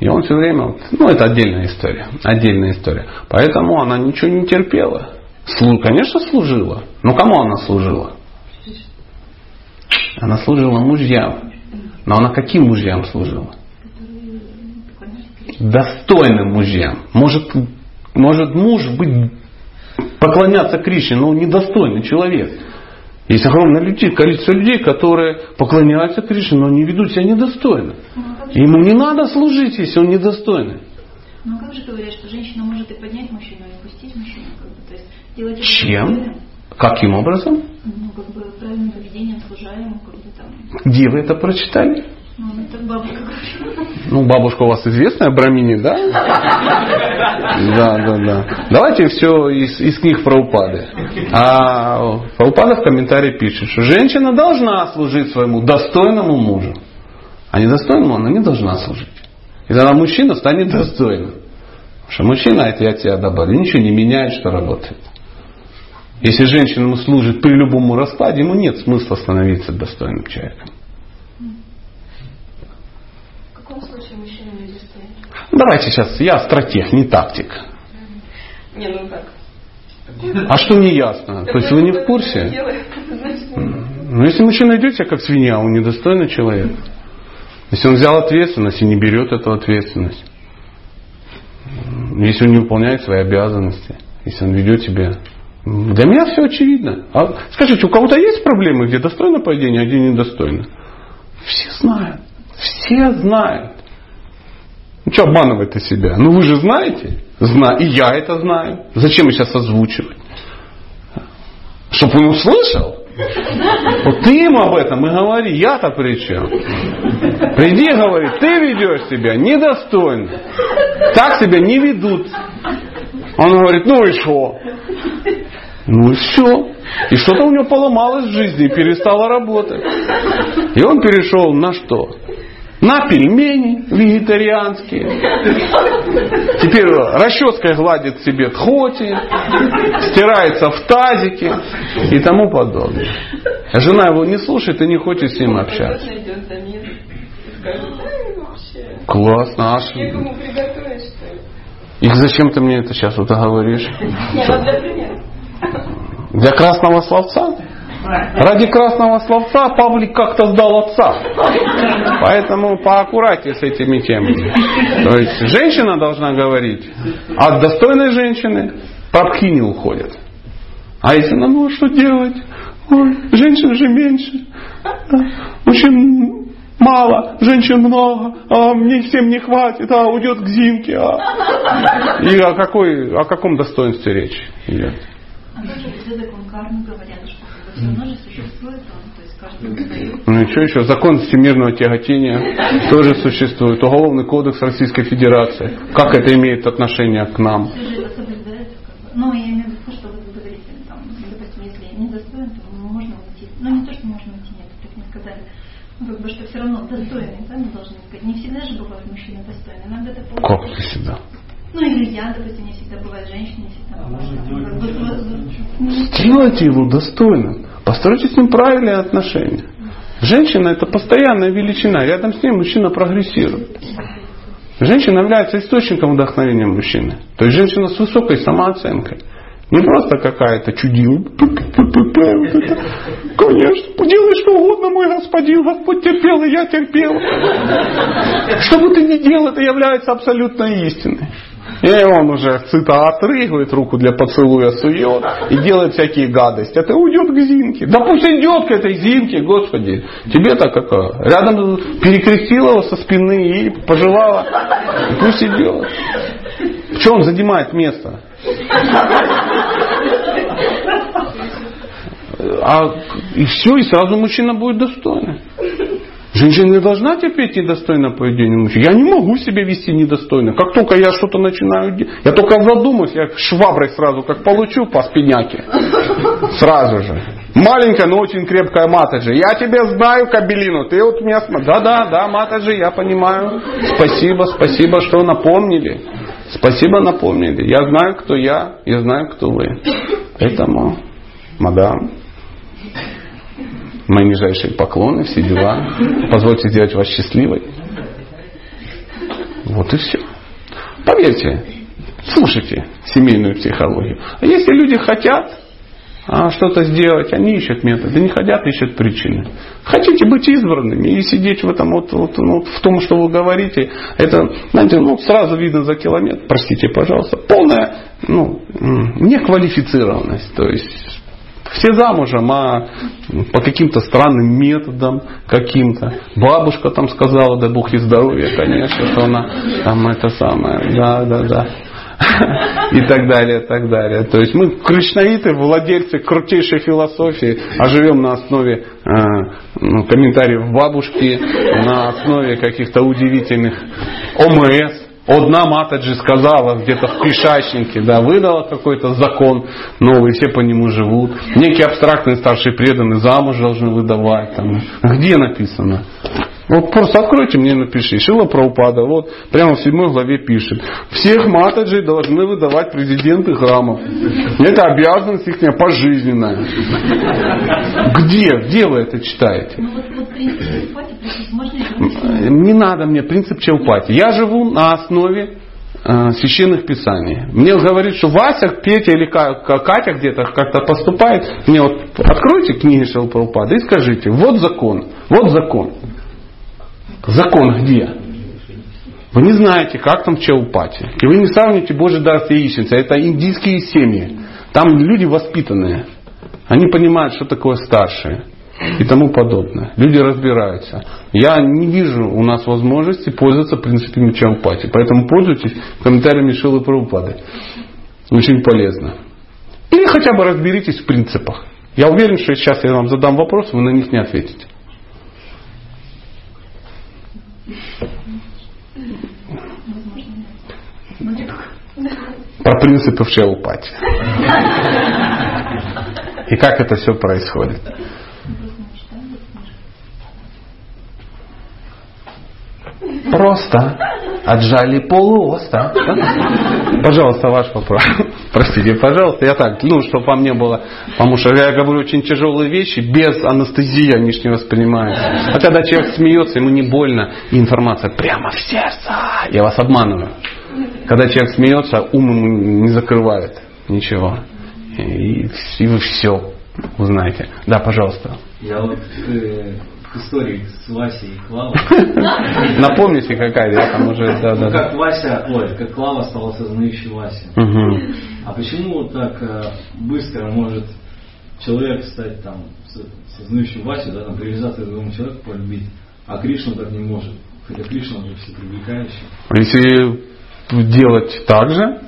И он все время, ну это отдельная история, отдельная история. Поэтому она ничего не терпела. Слу, конечно, служила. Но кому она служила? Она служила мужьям. Но она каким мужьям служила? Достойным мужьям. Может, может муж быть поклоняться Кришне, но недостойный человек. Есть огромное людей, количество людей, которые поклоняются Кришне, но не ведут себя недостойно. Ну, а Ему не надо служить, если он недостойный. Ну а как же говорят, что женщина может и поднять мужчину, и опустить мужчину? Как бы, то есть делать Чем? правильно? Каким образом? Ну, как бы правильным поведением, служа ему, как бы там. Где вы это прочитали? Ну, это бабушка. Ну, бабушка у вас известная Брамини, да? Да, да, да. Давайте все из, из книг про упады. А Праупада в комментарии пишет, что женщина должна служить своему достойному мужу. А недостойному она не должна служить. И тогда мужчина станет достойным. Потому что мужчина, это я тебя добавлю, ничего не меняет, что работает. Если женщина ему служит при любом распаде, ему нет смысла становиться достойным человеком. В каком случае мужчина не достойный? Давайте сейчас, я стратег, не тактик. Не, ну так. А что не ясно? То есть вы не в курсе? Ну, если мужчина идет себя как свинья, он недостойный человек. Если он взял ответственность и не берет эту ответственность. Если он не выполняет свои обязанности. Если он ведет себя Для меня все очевидно. А скажите, у кого-то есть проблемы, где достойно поведение, а где недостойно? Все знают. Все знают. Ну что обманывать-то себя? Ну вы же знаете. Зна... И я это знаю. Зачем сейчас озвучивать? Чтобы он услышал. Вот ты им об этом и говори, я-то при чем? Приди и говори, ты ведешь себя недостойно. Так себя не ведут. Он говорит, ну и что? Ну и все. И что-то у него поломалось в жизни и перестало работать. И он перешел на что? На пельмени вегетарианские. Теперь расческой гладит себе тхоти, стирается в тазике и тому подобное. А жена его не слушает и не хочет с ним общаться. Классно, Аша. И зачем ты мне это сейчас вот говоришь? Нет, для примера. Для красного словца? Ради красного словца Павлик как-то сдал отца. Поэтому поаккуратнее с этими темами. То есть женщина должна говорить, от достойной женщины папки не уходят. А если ну, ну что делать? Ой, женщин же меньше. Мужчин мало, женщин много, а мне всем не хватит, а уйдет к Зинке. А. И о, какой, о каком достоинстве речь идет? Тоже везде закон кармы говорят, что все равно же существует он, то есть каждый выдает. Ну и что еще? Закон всемирного тяготения тоже существует. Уголовный кодекс Российской Федерации. Как это имеет отношение к нам? Как. Ну, я имею в виду, что вы говорите, там, допустим, если недостоин, то можно уйти. Ну, не то, что можно уйти, нет, так не сказали. Ну, как бы, что все равно достойный, да, мы должны сказать. Не всегда же бывают мужчины достойные. Иногда это Как всегда? Ну, или я, допустим, не всегда бывает женщина, не всегда бывает. ну, ну, Сделайте его достойным. Постройте с ним правильные отношения. Женщина это постоянная величина. Рядом с ней мужчина прогрессирует. Женщина является источником вдохновения мужчины. То есть женщина с высокой самооценкой. Не просто какая-то чудила. Конечно, делай что угодно, мой господин. Господь терпел, и я терпел. Что бы ты ни делал, это является абсолютной истиной. И он уже цита отрыгивает, руку для поцелуя сует и делает всякие гадости. Это уйдет к Зинке. Да пусть идет к этой Зинке, Господи. Тебе-то какое? Рядом перекрестила его со спины и пожелала. Пусть идет. Что он занимает место? А, и все, и сразу мужчина будет достойный. Женщина не должна терпеть недостойное поведение мужчин. Я не могу себя вести недостойно. Как только я что-то начинаю делать, я только задумаюсь, я шваброй сразу как получу по спиняке. Сразу же. Маленькая, но очень крепкая матаджи. Я тебя знаю, Кабелину, ты вот меня смотри. Да-да, да, матаджи, я понимаю. Спасибо, спасибо, что напомнили. Спасибо, напомнили. Я знаю, кто я, я знаю, кто вы. Поэтому, мадам, мои нижайшие поклоны, все дела. Позвольте сделать вас счастливой. Вот и все. Поверьте, слушайте семейную психологию. А если люди хотят а, что-то сделать, они ищут методы. Не хотят, ищут причины. Хотите быть избранными и сидеть в этом вот, вот, ну, в том, что вы говорите, это, знаете, ну, сразу видно за километр, простите, пожалуйста, полная ну, неквалифицированность. То есть все замужем, а по каким-то странным методам каким-то. Бабушка там сказала, да бог ей здоровья, конечно, что она там это самое, да, да, да. И так далее, и так далее. То есть мы кришнаиты, владельцы крутейшей философии, а живем на основе э, ну, комментариев бабушки, на основе каких-то удивительных ОМС, Одна Матаджи сказала где-то в кишачнике, да, выдала какой-то закон новый, все по нему живут. Некие абстрактные старшие преданные замуж должны выдавать. Там. Где написано? Вот просто откройте мне напиши. Шила Праупада, вот прямо в седьмой главе пишет. Всех матаджей должны выдавать президенты храмов. Это обязанность их пожизненная. Где? Где вы это читаете? Ну ли Не надо мне принцип Чаупати. Я живу на основе э, священных писаний. Мне говорит, что Вася, Петя или Ка- Ка- Катя где-то как-то поступает. Мне вот откройте книги Шилпрапада и скажите, вот закон, вот закон. Закон где? Вы не знаете, как там в Чаупати. И вы не сравните Божий дар с яичницей. Это индийские семьи. Там люди воспитанные. Они понимают, что такое старшие и тому подобное. Люди разбираются. Я не вижу у нас возможности пользоваться принципами Чампати. Поэтому пользуйтесь комментариями Шилы Прабхупады. Очень полезно. Или хотя бы разберитесь в принципах. Я уверен, что сейчас я вам задам вопрос, вы на них не ответите. Про принципы в Шелупати. И как это все происходит. Просто отжали полуоста. Пожалуйста, ваш вопрос. Простите, пожалуйста. Я так, ну, чтобы вам не было, потому что я говорю очень тяжелые вещи, без анестезии они не воспринимаются. А когда человек смеется, ему не больно, и информация прямо в сердце. Я вас обманываю. Когда человек смеется, ум ему не закрывает ничего. И, и вы все узнаете. Да, пожалуйста. Я вот э, истории с Васей и Клавой. Напомните, какая я там уже... Да, ну, да. как Вася, ой, как Клава стала сознающей Вася. Угу. А почему так э, быстро может человек стать там сознающим Васю, да, там к другому человеку, полюбить, а Кришна так не может? Хотя Кришна уже все привлекающий. Если делать так же,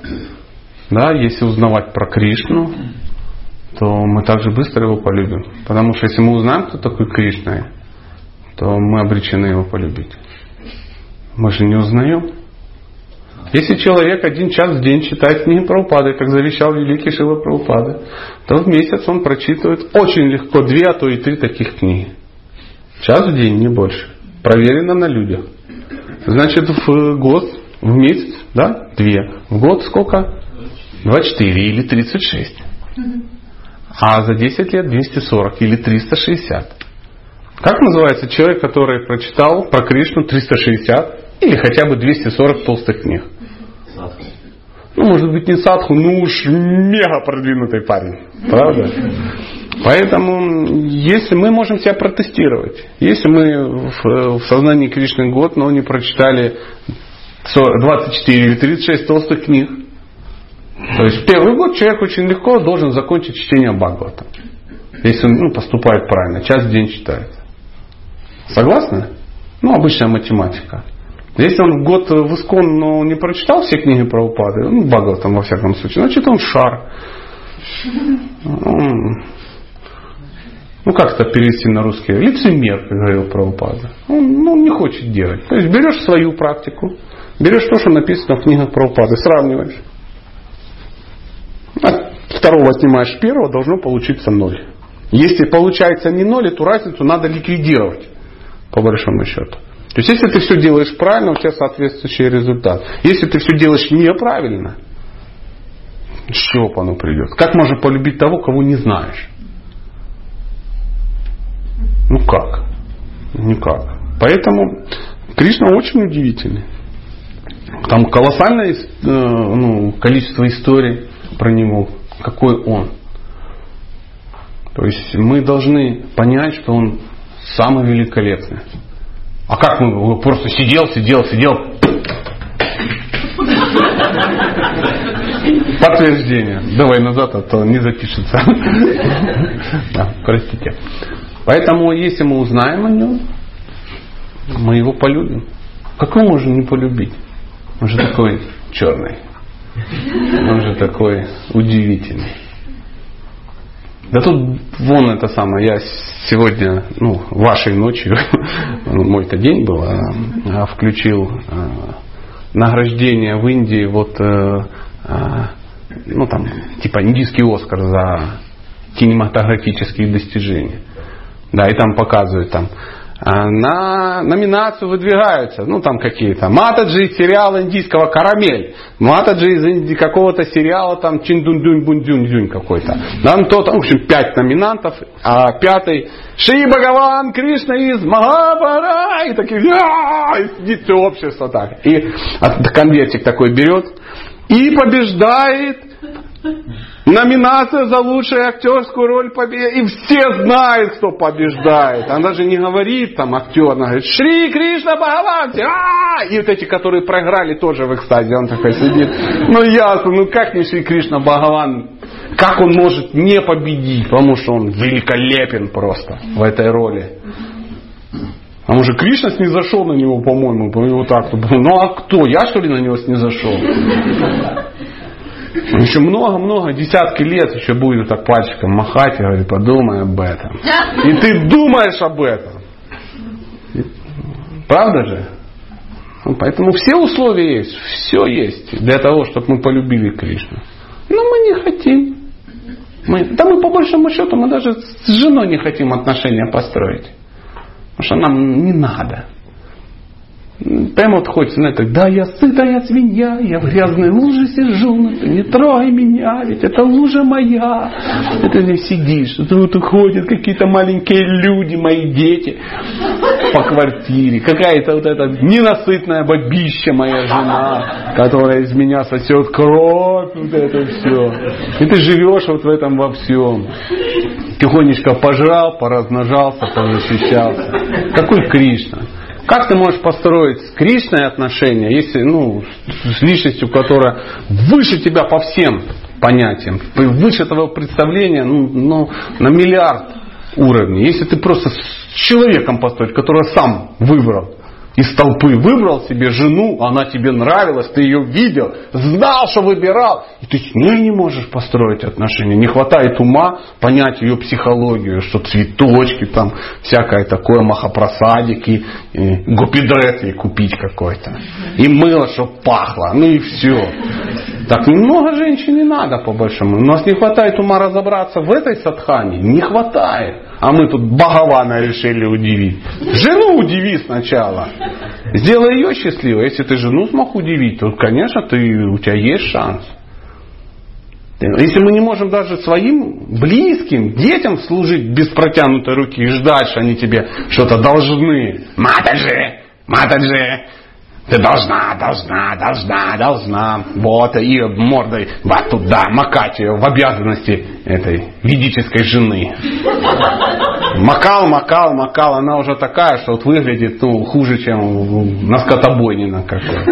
да, если узнавать про Кришну, то мы также быстро его полюбим. Потому что если мы узнаем, кто такой Кришна, то мы обречены его полюбить. Мы же не узнаем. Если человек один час в день читает книги Прабхупады, как завещал великий Шива Прабхупада, то в месяц он прочитывает очень легко две, а то и три таких книги. Час в день, не больше. Проверено на людях. Значит, в год, в месяц, да, две. В год сколько? 24 или 36. А за 10 лет 240 или 360. Как называется человек, который прочитал про Кришну 360 или хотя бы 240 толстых книг? Садху. Ну, может быть, не садху, ну уж мега продвинутый парень. Правда? Поэтому, если мы можем себя протестировать, если мы в, в сознании Кришны год, но не прочитали 24 или 36 толстых книг, то есть первый год человек очень легко должен закончить чтение Бхагавата. Если он ну, поступает правильно, час в день читает. Согласны? Ну, обычная математика. Если он год в Искон, но не прочитал все книги про упады, ну, Бхагаватам во всяком случае, значит он шар. Ну, как это перевести на русский? Лицемер, как говорил Прабхупада. Он ну, не хочет делать. То есть берешь свою практику, берешь то, что написано в книгах Прабхупады, сравниваешь. От второго отнимаешь первого, должно получиться ноль. Если получается не ноль, эту разницу надо ликвидировать, по большому счету. То есть, если ты все делаешь правильно, у тебя соответствующий результат. Если ты все делаешь неправильно, чего оно придет? Как можно полюбить того, кого не знаешь? Ну как? Никак. Поэтому Кришна очень удивительный. Там колоссальное э, ну, количество историй про него, какой он. То есть мы должны понять, что он самый великолепный. А как мы просто сидел, сидел, сидел. Подтверждение. Давай назад, а то не запишется. Да, простите. Поэтому, если мы узнаем о нем, мы его полюбим. Как мы можем не полюбить? Он же такой черный. Он же такой удивительный. Да тут вон это самое, я сегодня, ну, вашей ночью, мой-то день был, а, включил а, награждение в Индии, вот, а, ну там, типа индийский Оскар за кинематографические достижения. Да, и там показывают там на номинацию выдвигаются, ну там какие-то, Матаджи из сериала индийского «Карамель», Матаджи из какого-то сериала там Чиндундюнь Бундюнь какой-то. Там то-то, в общем, пять номинантов, а пятый Шри Бхагаван Кришна из Махабара, и такие, и сидит все общество так. И конвертик такой берет и побеждает Номинация за лучшую актерскую роль победы. И все знают, кто побеждает. Она даже не говорит там актер, она говорит, Шри Кришна Бхагаван. А! И вот эти, которые проиграли, тоже в экстазе. Он такой сидит. Ну ясно, ну как не Шри Кришна Бхагаван как он может не победить, потому что он великолепен просто в этой роли. А может Кришна снизошел на него, по-моему, вот так. Ну а кто? Я что ли на него снизошел? Он еще много-много, десятки лет еще будет так пальчиком махать и говорит, подумай об этом. И ты думаешь об этом. Правда же? Ну, поэтому все условия есть, все есть для того, чтобы мы полюбили Кришну. Но мы не хотим. Мы, да мы по большому счету мы даже с женой не хотим отношения построить. Потому что нам не надо. Прямо вот хочется, знаете, да, я сытая свинья, я в грязной луже сижу, ты не трогай меня, ведь это лужа моя. И ты здесь сидишь, тут ходят какие-то маленькие люди, мои дети по квартире, какая-то вот эта ненасытная бабища моя жена, которая из меня сосет кровь, вот это все. И ты живешь вот в этом во всем. Тихонечко пожрал, поразмножался, позащищался. Какой Кришна? Как ты можешь построить с Кришной отношения, если, ну, с личностью, которая выше тебя по всем понятиям, выше твоего представления ну, ну, на миллиард уровней. Если ты просто с человеком построить, который сам выбрал, из толпы выбрал себе жену, она тебе нравилась, ты ее видел, знал, что выбирал, и ты с ней не можешь построить отношения. Не хватает ума понять ее психологию, что цветочки там, всякое такое, махопросадики, и гупидрет ей купить какой-то. И мыло, чтобы пахло, ну и все. Так много женщин не надо по большому. У нас не хватает ума разобраться в этой садхане. Не хватает. А мы тут Бхагавана решили удивить. Жену удиви сначала. Сделай ее счастливой. Если ты жену смог удивить, то, конечно, ты, у тебя есть шанс. Если мы не можем даже своим близким, детям служить без протянутой руки и ждать, что они тебе что-то должны. Матаджи, матаджи, ты должна, должна, должна, должна. Вот, и мордой вот туда макать ее в обязанности этой ведической жены. Макал, макал, макал. Она уже такая, что вот выглядит ну, хуже, чем на скотобойне на какой.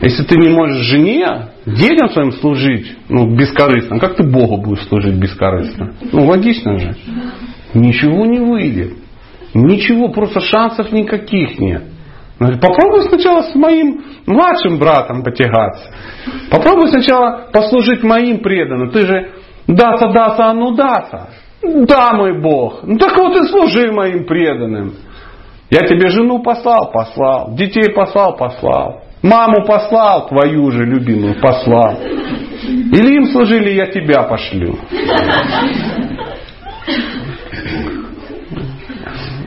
Если ты не можешь жене, детям своим служить ну, бескорыстно, как ты Богу будешь служить бескорыстно? Ну, логично же. Ничего не выйдет. Ничего, просто шансов никаких нет. Говорит, попробуй сначала с моим младшим братом потягаться. Попробуй сначала послужить моим преданным. Ты же даса, даса, а ну даса. Да, мой Бог. Ну так вот и служи моим преданным. Я тебе жену послал, послал. Детей послал, послал. Маму послал, твою же любимую послал. Или им служили, я тебя пошлю.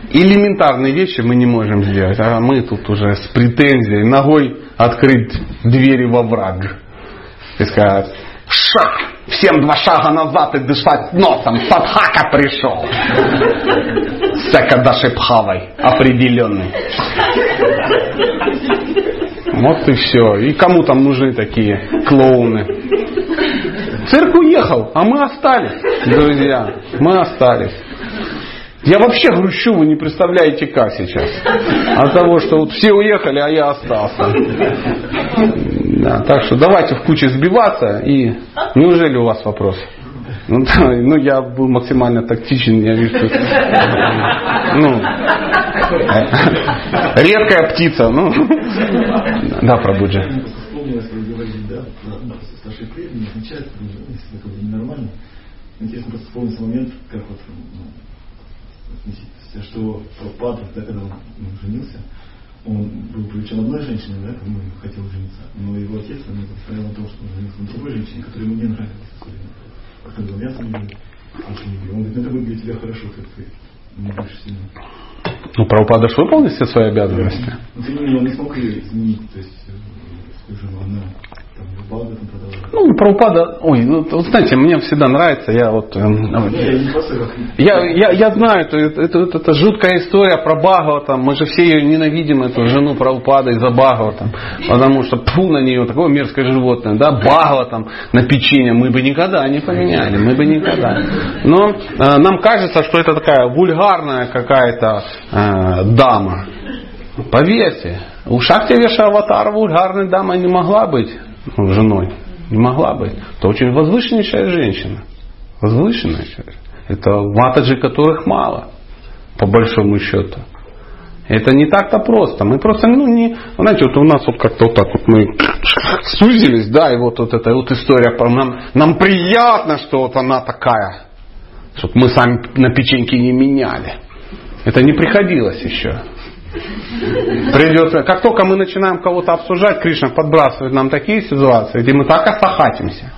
Элементарные вещи мы не можем сделать, а мы тут уже с претензией ногой открыть двери во враг. И сказать, шаг, всем два шага назад и дышать носом, садхака пришел. Секадаши пхавой, определенный. Вот и все. И кому там нужны такие клоуны? Цирк уехал, а мы остались, друзья. Мы остались. Я вообще грущу, вы не представляете как сейчас. От того, что вот все уехали, а я остался. Да, так что давайте в куче сбиваться и неужели у вас вопрос? Ну, да, ну я был максимально тактичен, я вижу, что ну, редкая птица, ну, да, такое ненормально. Интересно просто вспомнился момент, как вот что Прабхупада, да, когда он ну, женился, он был привлечен одной женщиной, да, кому он хотел жениться, но его отец на него стоял на том, что он женился на другой женщине, которая ему не нравилась. Как он говорил, не любит, не любит. Он говорит, ну это будет для тебя хорошо, как ты не будешь сильно. Ну, Прабхупада же выполнил все свои обязанности. Но тем не менее, он не смог ее изменить, то есть, свою жену, она ну, Прабхупада, ой, ну, вот знаете, мне всегда нравится, я вот, э, я, я, я знаю, это, это, это, это жуткая история про Бхагаватам, мы же все ее ненавидим, эту жену Прабхупада из-за Бхагаватам, потому что пфу на нее, такое мерзкое животное, да, Бхагаватам на печенье мы бы никогда не поменяли, мы бы никогда. Но э, нам кажется, что это такая вульгарная какая-то э, дама. Поверьте, у Шакти Веша Аватара дамой не могла быть женой. Не могла быть. Это очень возвышеннейшая женщина. Возвышенная. Это матаджи, которых мало, по большому счету. Это не так-то просто. Мы просто, ну, не, знаете, вот у нас вот как-то вот так вот мы сузились, да, и вот, вот эта вот история про нам, нам приятно, что вот она такая, чтобы мы сами на печеньке не меняли. Это не приходилось еще. Придет, как только мы начинаем кого-то обсуждать, Кришна подбрасывает нам такие ситуации, где мы так осахатимся.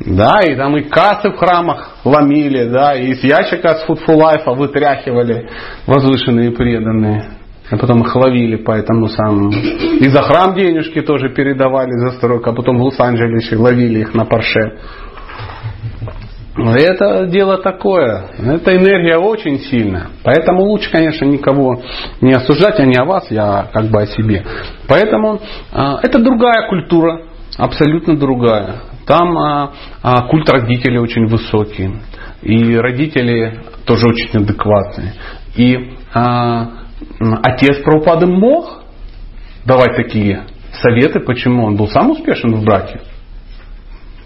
Да, и там и кассы в храмах ломили, да, и из ящика с фудфулайфа вытряхивали возвышенные преданные. А потом их ловили по этому самому. И за храм денежки тоже передавали за стройку, а потом в Лос-Анджелесе ловили их на парше. Это дело такое. Эта энергия очень сильная. Поэтому лучше, конечно, никого не осуждать, а не о вас, я как бы о себе. Поэтому э, это другая культура, абсолютно другая. Там а, а, культ родителей очень высокий. И родители тоже очень адекватные. И а, отец Прабхупады мог давать такие советы, почему он был сам успешен в браке.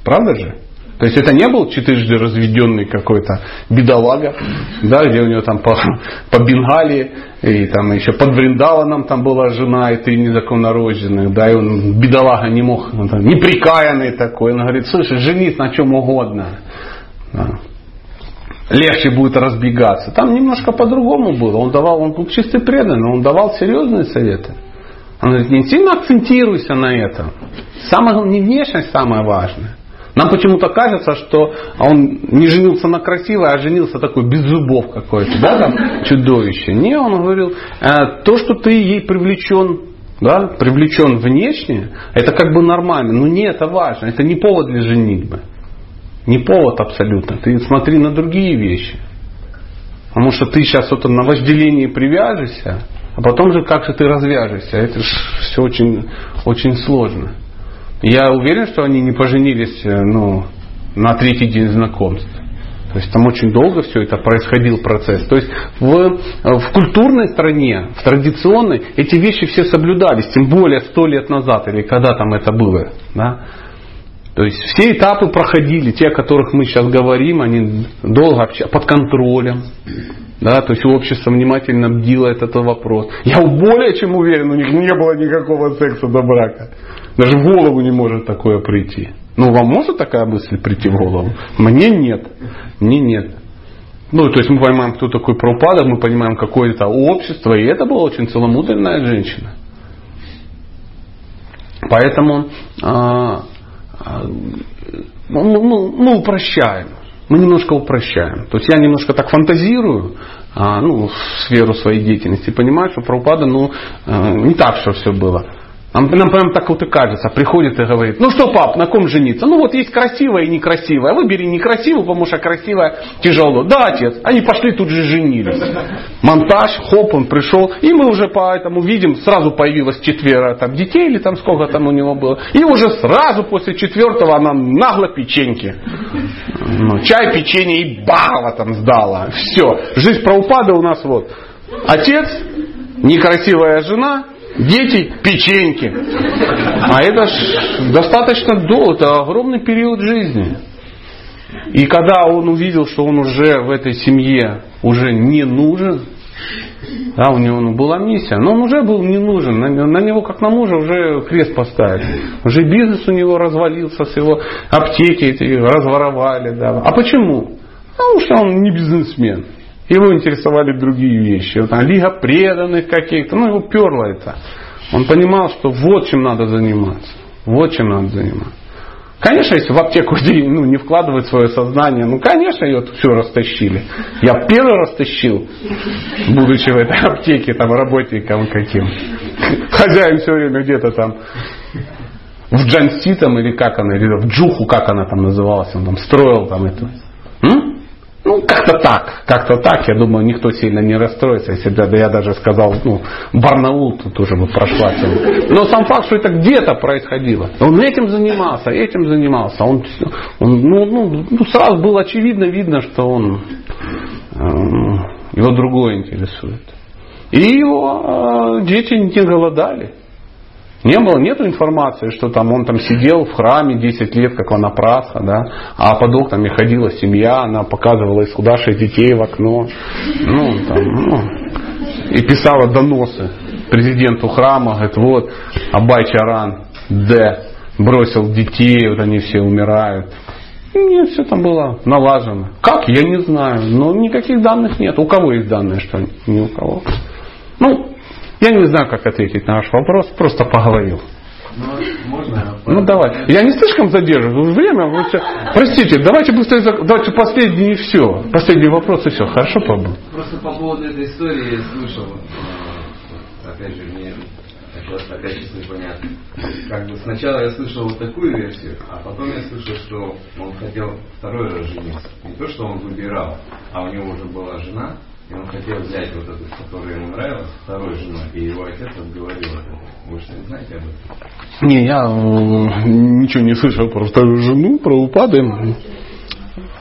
Правда же? То есть это не был четырежды разведенный какой-то бедолага, да, где у него там по, по Бенгалии, и там еще под Вриндаваном там была жена и три незаконнорожденных, да, и он, бедолага, не мог, он там, неприкаянный такой, он говорит, слушай, женись на чем угодно. Да. Легче будет разбегаться. Там немножко по-другому было. Он давал, он был чистый преданный, он давал серьезные советы. Он говорит, не сильно акцентируйся на этом. Самое, не внешность самое важное. Нам почему-то кажется, что он не женился на красивой, а женился такой без зубов какой-то, да, там, чудовище. Не, он говорил, «Э, то, что ты ей привлечен да, привлечен внешне, это как бы нормально. Но не это важно, это не повод для женитьбы. Не повод абсолютно. Ты смотри на другие вещи. Потому что ты сейчас вот на вожделении привяжешься, а потом же как же ты развяжешься. Это все очень, очень сложно. Я уверен, что они не поженились э, ну, на третий день знакомства. То есть там очень долго все это происходил процесс. То есть в, э, в культурной стране, в традиционной, эти вещи все соблюдались, тем более сто лет назад или когда там это было. Да? То есть все этапы проходили, те, о которых мы сейчас говорим, они долго под контролем. Да, то есть общество внимательно бдило этот вопрос. Я более чем уверен, у них не было никакого секса до брака. Даже в голову не может такое прийти. Ну, вам может такая мысль прийти в голову? Мне нет. Мне нет. Ну, то есть мы понимаем, кто такой Прабхупада, мы понимаем, какое это общество, и это была очень целомудренная женщина. Поэтому а, а, мы, мы, мы упрощаем. Мы немножко упрощаем. То есть я немножко так фантазирую, а, ну, сферу своей деятельности, понимаю, что Прабхупада, ну, а, не так, что все было. Нам, прям так вот и кажется, приходит и говорит, ну что, пап, на ком жениться? Ну вот есть красивая и некрасивая. Выбери некрасивую, потому что красивая тяжело. Да, отец. Они пошли тут же женились. Монтаж, хоп, он пришел. И мы уже по этому видим, сразу появилось четверо там, детей, или там сколько там у него было. И уже сразу после четвертого она нагло печеньки. Ну, чай, печенье и бала там сдала. Все. Жизнь про упада у нас вот. Отец, некрасивая жена, дети печеньки. А это ж достаточно долго, это огромный период жизни. И когда он увидел, что он уже в этой семье уже не нужен, да, у него ну, была миссия, но он уже был не нужен, на, на него как на мужа уже крест поставили. Уже бизнес у него развалился, с его аптеки эти разворовали. Да. А почему? Потому что он не бизнесмен. Его интересовали другие вещи. Вот, там, лига преданных каких-то. Ну, его перло это. Он понимал, что вот чем надо заниматься. Вот чем надо заниматься. Конечно, если в аптеку ну, не вкладывать свое сознание, ну, конечно, ее все растащили. Я первый растащил, будучи в этой аптеке, там, работником каким. Хозяин все время где-то там в Джанси там, или как она, или в Джуху, как она там называлась, он там строил там это. М? Ну, как-то так, как-то так, я думаю, никто сильно не расстроится, если бы я даже сказал, ну, Барнаул тут уже бы прошла. Но сам факт, что это где-то происходило. Он этим занимался, этим занимался. Он, он ну, ну, ну, сразу было очевидно, видно, что он, э, его другое интересует. И его э, дети не голодали. Не было, нету информации, что там он там сидел в храме 10 лет, как Ванапрасха, да, а под окнами ходила семья, она показывала исхудавших детей в окно, ну, там, ну, и писала доносы президенту храма, говорит, вот, Абай Чаран, Д, бросил детей, вот они все умирают. Нет, все там было налажено. Как, я не знаю, но никаких данных нет. У кого есть данные, что ни у кого. Ну, я не знаю, как ответить на ваш вопрос, просто поговорил. Ну, можно? Ну давай. Я не слишком задерживаю время. Все... Простите, давайте быстрее, зак- давайте последний и все. Последний вопрос и все. Хорошо, Павел? Просто по поводу этой истории я слышал, э, опять же, мне хотелось опять честно непонятно. Как бы сначала я слышал вот такую версию, а потом я слышал, что он хотел второй раз жениться. Не то, что он выбирал, а у него уже была жена, и он хотел взять вот эту, которая ему нравилась, второй женой, и его отец отговорил от этого. Вы что, знаете об этом? Не, я э, ничего не слышал про вторую жену, про упады.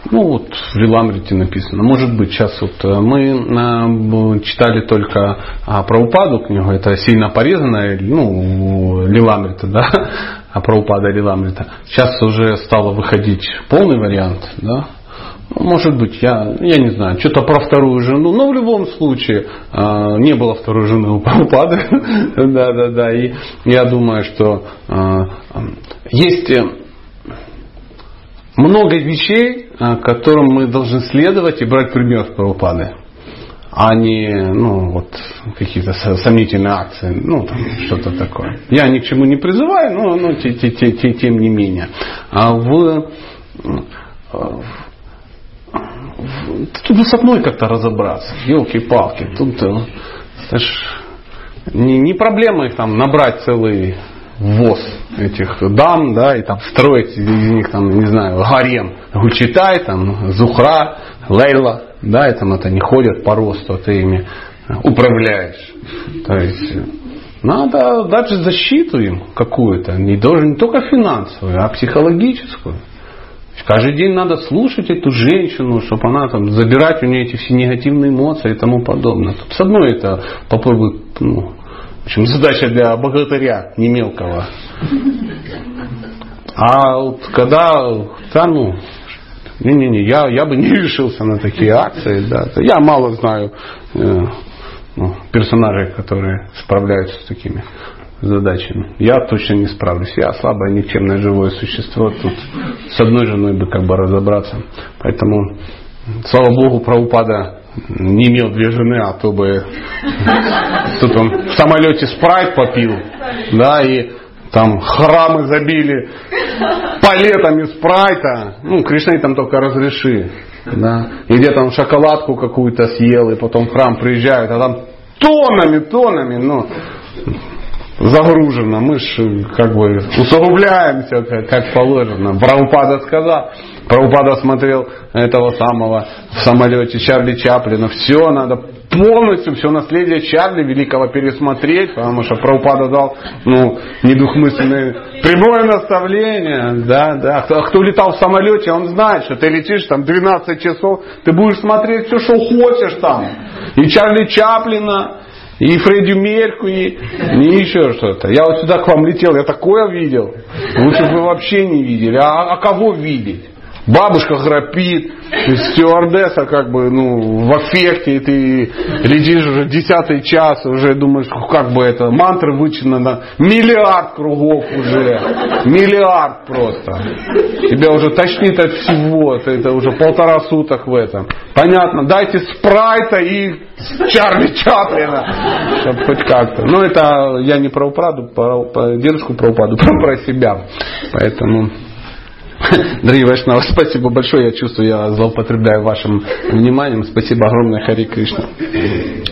Ну вот в Лиламрите написано. Может быть, сейчас вот э, мы э, читали только а, про упаду книгу, это сильно порезанная, ну, Лиламрита, да, а про упада Лиламрита. Сейчас уже стало выходить полный вариант, да, Может быть, я, я не знаю, что-то про вторую жену, но в любом случае э, не было второй жены у Прабхупады. да, да, да. И я думаю, что э, есть много вещей, э, которым мы должны следовать и брать пример с Прабхупады а не ну, вот, какие-то со- сомнительные акции, ну, там, что-то такое. Я ни к чему не призываю, но, но те- те- те- те- тем не менее. А в, э, Тут с одной как-то разобраться. Елки-палки. Тут э, это не, не проблема их там набрать целый ввоз этих дам, да, и там строить из них там, не знаю, гарем. Гучитай, там, Зухра, Лейла, да, и там это не ходят по росту, а ты ими управляешь. То есть надо дать защиту им какую-то, не должен не только финансовую, а психологическую. Каждый день надо слушать эту женщину, чтобы она там забирать у нее эти все негативные эмоции и тому подобное. Тут с одной это попробуй, ну, в общем, задача для богатыря, не мелкого. А вот когда, да, ну, не-не-не, я, я бы не решился на такие акции. Да. Я мало знаю э, ну, персонажей, которые справляются с такими задачами. Я точно не справлюсь. Я слабое, никчемное живое существо. Тут с одной женой бы как бы разобраться. Поэтому, слава Богу, Праупада не имел две жены, а то бы тут он в самолете спрайт попил, да, и там храмы забили палетами спрайта. Ну, Кришна там только разреши. Да. И где там шоколадку какую-то съел, и потом в храм приезжают, а там тоннами, тоннами, ну, загружено. Мы же как бы усугубляемся, как, как положено. Прабхупада сказал, Прабхупада смотрел этого самого в самолете Чарли Чаплина. Все надо полностью, все наследие Чарли великого пересмотреть, потому что Прабхупада дал ну, недвусмысленное прямое наставление. Да, да. Кто, кто летал в самолете, он знает, что ты летишь там 12 часов, ты будешь смотреть все, что хочешь там. И Чарли Чаплина, и Фредди Меркури, и еще что-то. Я вот сюда к вам летел, я такое видел. Лучше бы вы вообще не видели. А, а кого видеть? Бабушка храпит, стюардесса как бы ну, в аффекте, и ты летишь уже десятый час, уже думаешь, как бы это, мантры вычитаны на миллиард кругов уже. Миллиард просто. Тебя уже тошнит от всего, это, это уже полтора суток в этом. Понятно, дайте спрайта и Чарли Чаплина, чтобы хоть как-то. Ну это я не про упраду, про, про дедушку про упаду, про, про себя. Поэтому... Дорогие Вайшнавы, спасибо большое. Я чувствую, я злоупотребляю вашим вниманием. Спасибо огромное, Хари Кришна.